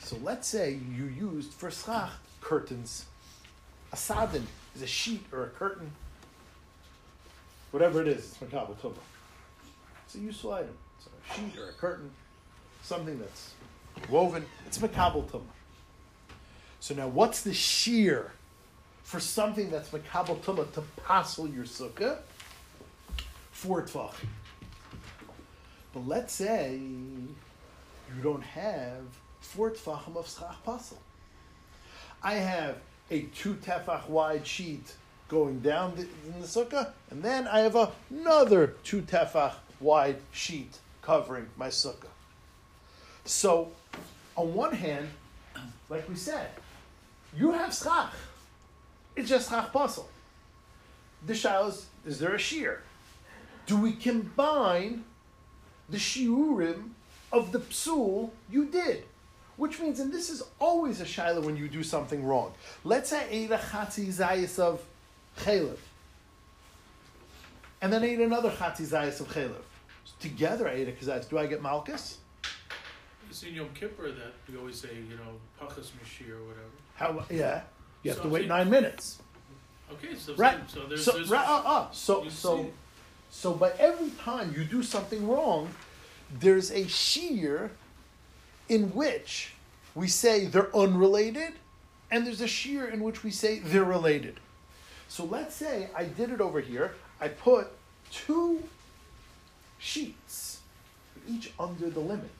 So let's say you used for schach curtains. A sadin is a sheet or a curtain. Whatever it is, it's makabel tumah. It's a useful item. It's a sheet or a curtain, something that's woven. It's makabel. So now, what's the shiur for something that's makabel to passel your sukkah? Four tefach. But let's say you don't have four tefachim of schach pasel. I have a two tefach wide sheet going down the, in the sukkah, and then I have another two tefach wide sheet covering my sukkah. So, on one hand, like we said, you have schach. It's just schach pasel. The shaila is, is there a shiur? Do we combine the shiurim of the psul you did? Which means, and this is always a shaila when you do something wrong. Let's say I ate a chatzi zayis of chalev, and then I ate another chatzi zayis of chalev. Together I ate a kazayis. Do I get malchus? It's in Yom Kippur that we always say, you know, pachas mishir or whatever. How? Yeah, you have So to wait saying- nine minutes. Okay, so Right. so there's, so, there's right, uh, uh, so, so. So, but every time you do something wrong, there's a shiur in which we say they're unrelated, and there's a shiur in which we say they're related. So let's say I did it over here. I put two sheets, each under the limit,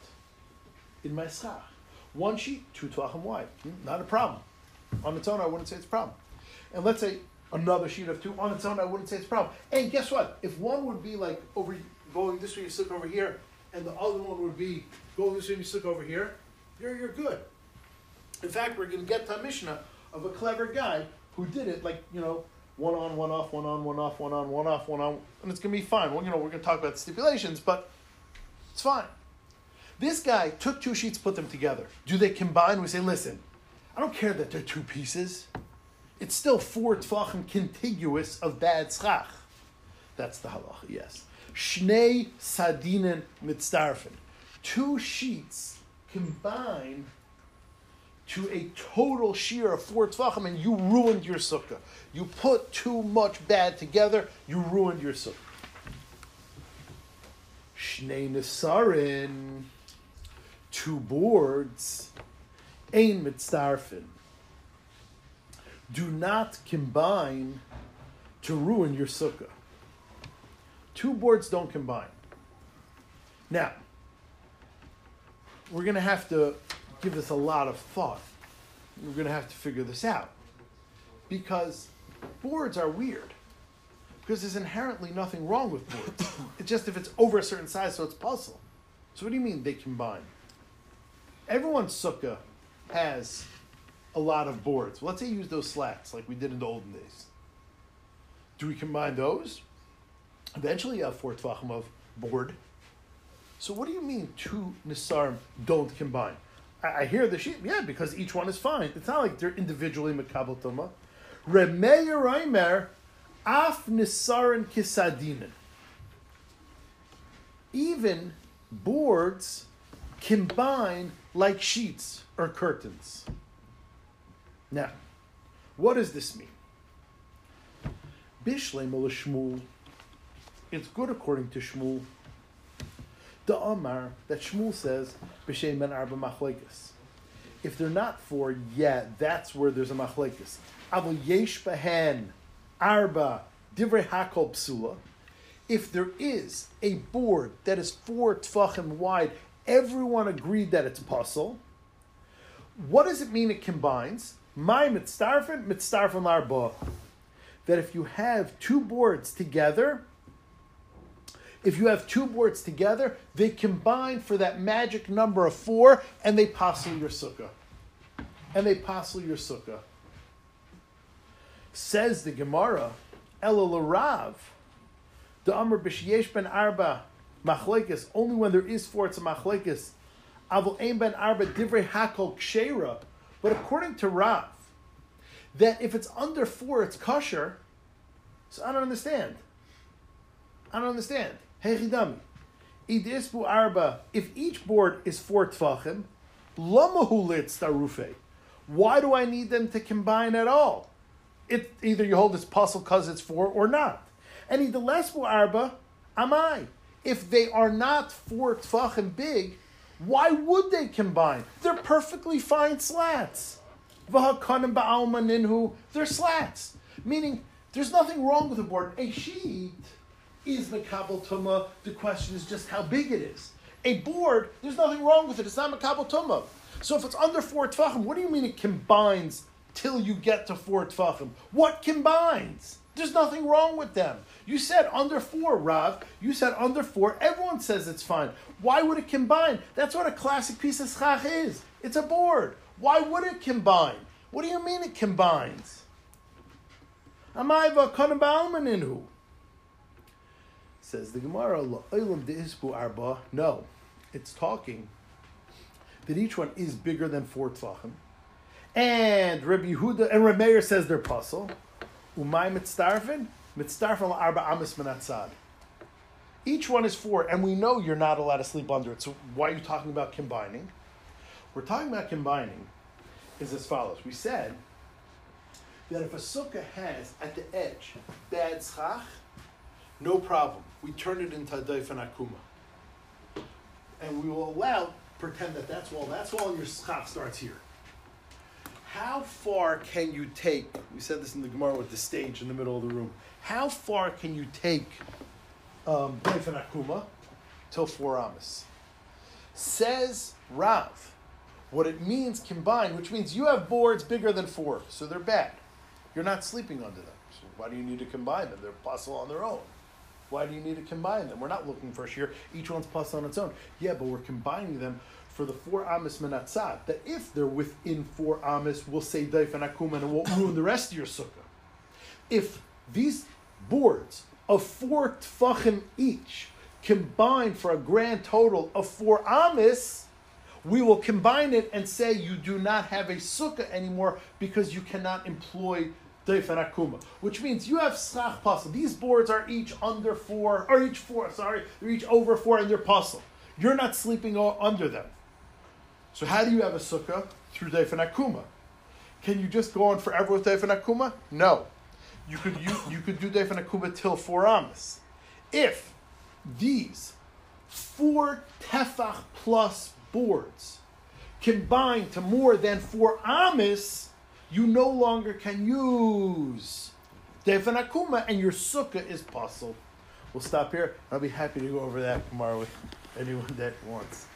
in my schach. One sheet, two tefachim wide. Hmm, Not a problem. On its own, I wouldn't say it's a problem. And let's say another sheet of two on its own, I wouldn't say it's a problem. And guess what? If one would be like over going this way, you stick over here, and the other one would be going this way, you stick over here, you're you're good. In fact, we're going to get to Mishnah of a clever guy who did it like you know one on, one off, one on, one off, one on, one off, one on, and it's going to be fine. Well, you know we're going to talk about stipulations, but it's fine. This guy took two sheets, put them together. Do they combine? We say, listen, I don't care that they're two pieces. It's still four tefachim contiguous of bad schach. That's the halacha, yes. Shnei sadinen mitzdarfen. Two sheets combine to a total shiur of four tefachim, and you ruined your sukkah. You put too much bad together, you ruined your sukkah. Shnei nesarin. Two boards. Ein mitzdarfen do not combine to ruin your sukkah. Two boards don't combine. Now, we're going to have to give this a lot of thought. We're going to have to figure this out. Because boards are weird. Because there's inherently nothing wrong with boards. it's just if it's over a certain size, so it's pasul. So what do you mean they combine? Everyone's sukkah has a lot of boards. Let's say you use those slats like we did in the olden days. Do we combine those? Eventually you have four tefachim of board. So what do you mean two nisarim don't combine? I, I hear the sheet, yeah, because each one is fine. It's not like they're individually makabel tuma. Remeir Reimer, af nisarin kisadinen. Even boards combine like sheets or curtains. Now, what does this mean? Bishlem Shmuel. It's good according to Shmuel. The Amar that Shmuel says b'shem ben arba machlekes. If they're not four, yeah, that's where there's a machlekes. Avol yesh behen arba divrei hakol psula. If there is a board that is four tefachim wide, everyone agreed that it's pasul. What does it mean it combines? My mitzdarfen, mitzdarfen larba. That if you have two boards together, if you have two boards together, they combine for that magic number of four, and they passel your sukkah. And they passel your sukkah. Says the Gemara, Ela Rav, the Amr b'sheyesh ben arba machlekes. Only when there is four, it's a machlekes. Avol ein ben arba divrei hakol kshera. But according to Rav, that if it's under four, it's kosher. So I don't understand. I don't understand. Heichi dami, idisbu arba. If each board is four tefachim, Lamahu litzarufe. Why do I need them to combine at all? It either you hold it's pasul because it's four or not. And in the lesbu arba, am I? If they are not four tefachim big, why would they combine? They're perfectly fine slats. They're slats. Meaning, there's nothing wrong with a board. A sheet is makabel tuma. The question is just how big it is. A board, there's nothing wrong with it. It's not makabel tuma. So if it's under four tefachim, what do you mean it combines till you get to four tefachim? What combines? There's nothing wrong with them. You said under four, Rav. You said under four. Everyone says it's fine. Why would it combine? That's what a classic piece of schach is. It's a board. Why would it combine? What do you mean it combines? Am Amayva kanabalmaninu. Says the Gemara, "La'olam de'isbu arba." No, it's talking that each one is bigger than four tefachim. And Rabbi Yehuda and Rabbi says they're pasul. Umay mitzdarfin, mitzdarfin arba amis minatzad. Each one is four, and we know you're not allowed to sleep under it. So why are you talking about combining? We're talking about combining is as follows. We said that if a sukkah has at the edge bad schach, no problem. We turn it into a and akuma. And we will allow, pretend that that's all, that's all your schach starts here. How far can you take, we said this in the Gemara with the stage in the middle of the room, how far can you take um, akuma till four amas? Says Rav, what it means combined, which means you have boards bigger than four, so they're bad. You're not sleeping under them. So why do you need to combine them? They're possible on their own. Why do you need to combine them? We're not looking for a shiur. Each one's plus on its own. Yeah, but we're combining them for the four amis menatzad. That if they're within four amis, we'll say daif and akum and it won't ruin the rest of your sukkah. If these boards of four tefachim each combine for a grand total of four amis, we will combine it and say you do not have a sukkah anymore because you cannot employ Daifan Akuma, which means you have Schach Pasul. These boards are each under four, or each four, sorry, they're each over four and they're pasul. You're not sleeping under them. So how do you have a sukkah? Through Daifan Akuma. Can you just go on forever with Daifan Akuma? No. You could, you, you could do Daifan Akuma till four amas. If these four tefach plus boards combine to more than four amis, you no longer can use Daifan Akuma, and your sukkah is puzzled. We'll stop here. I'll be happy to go over that tomorrow with anyone that wants.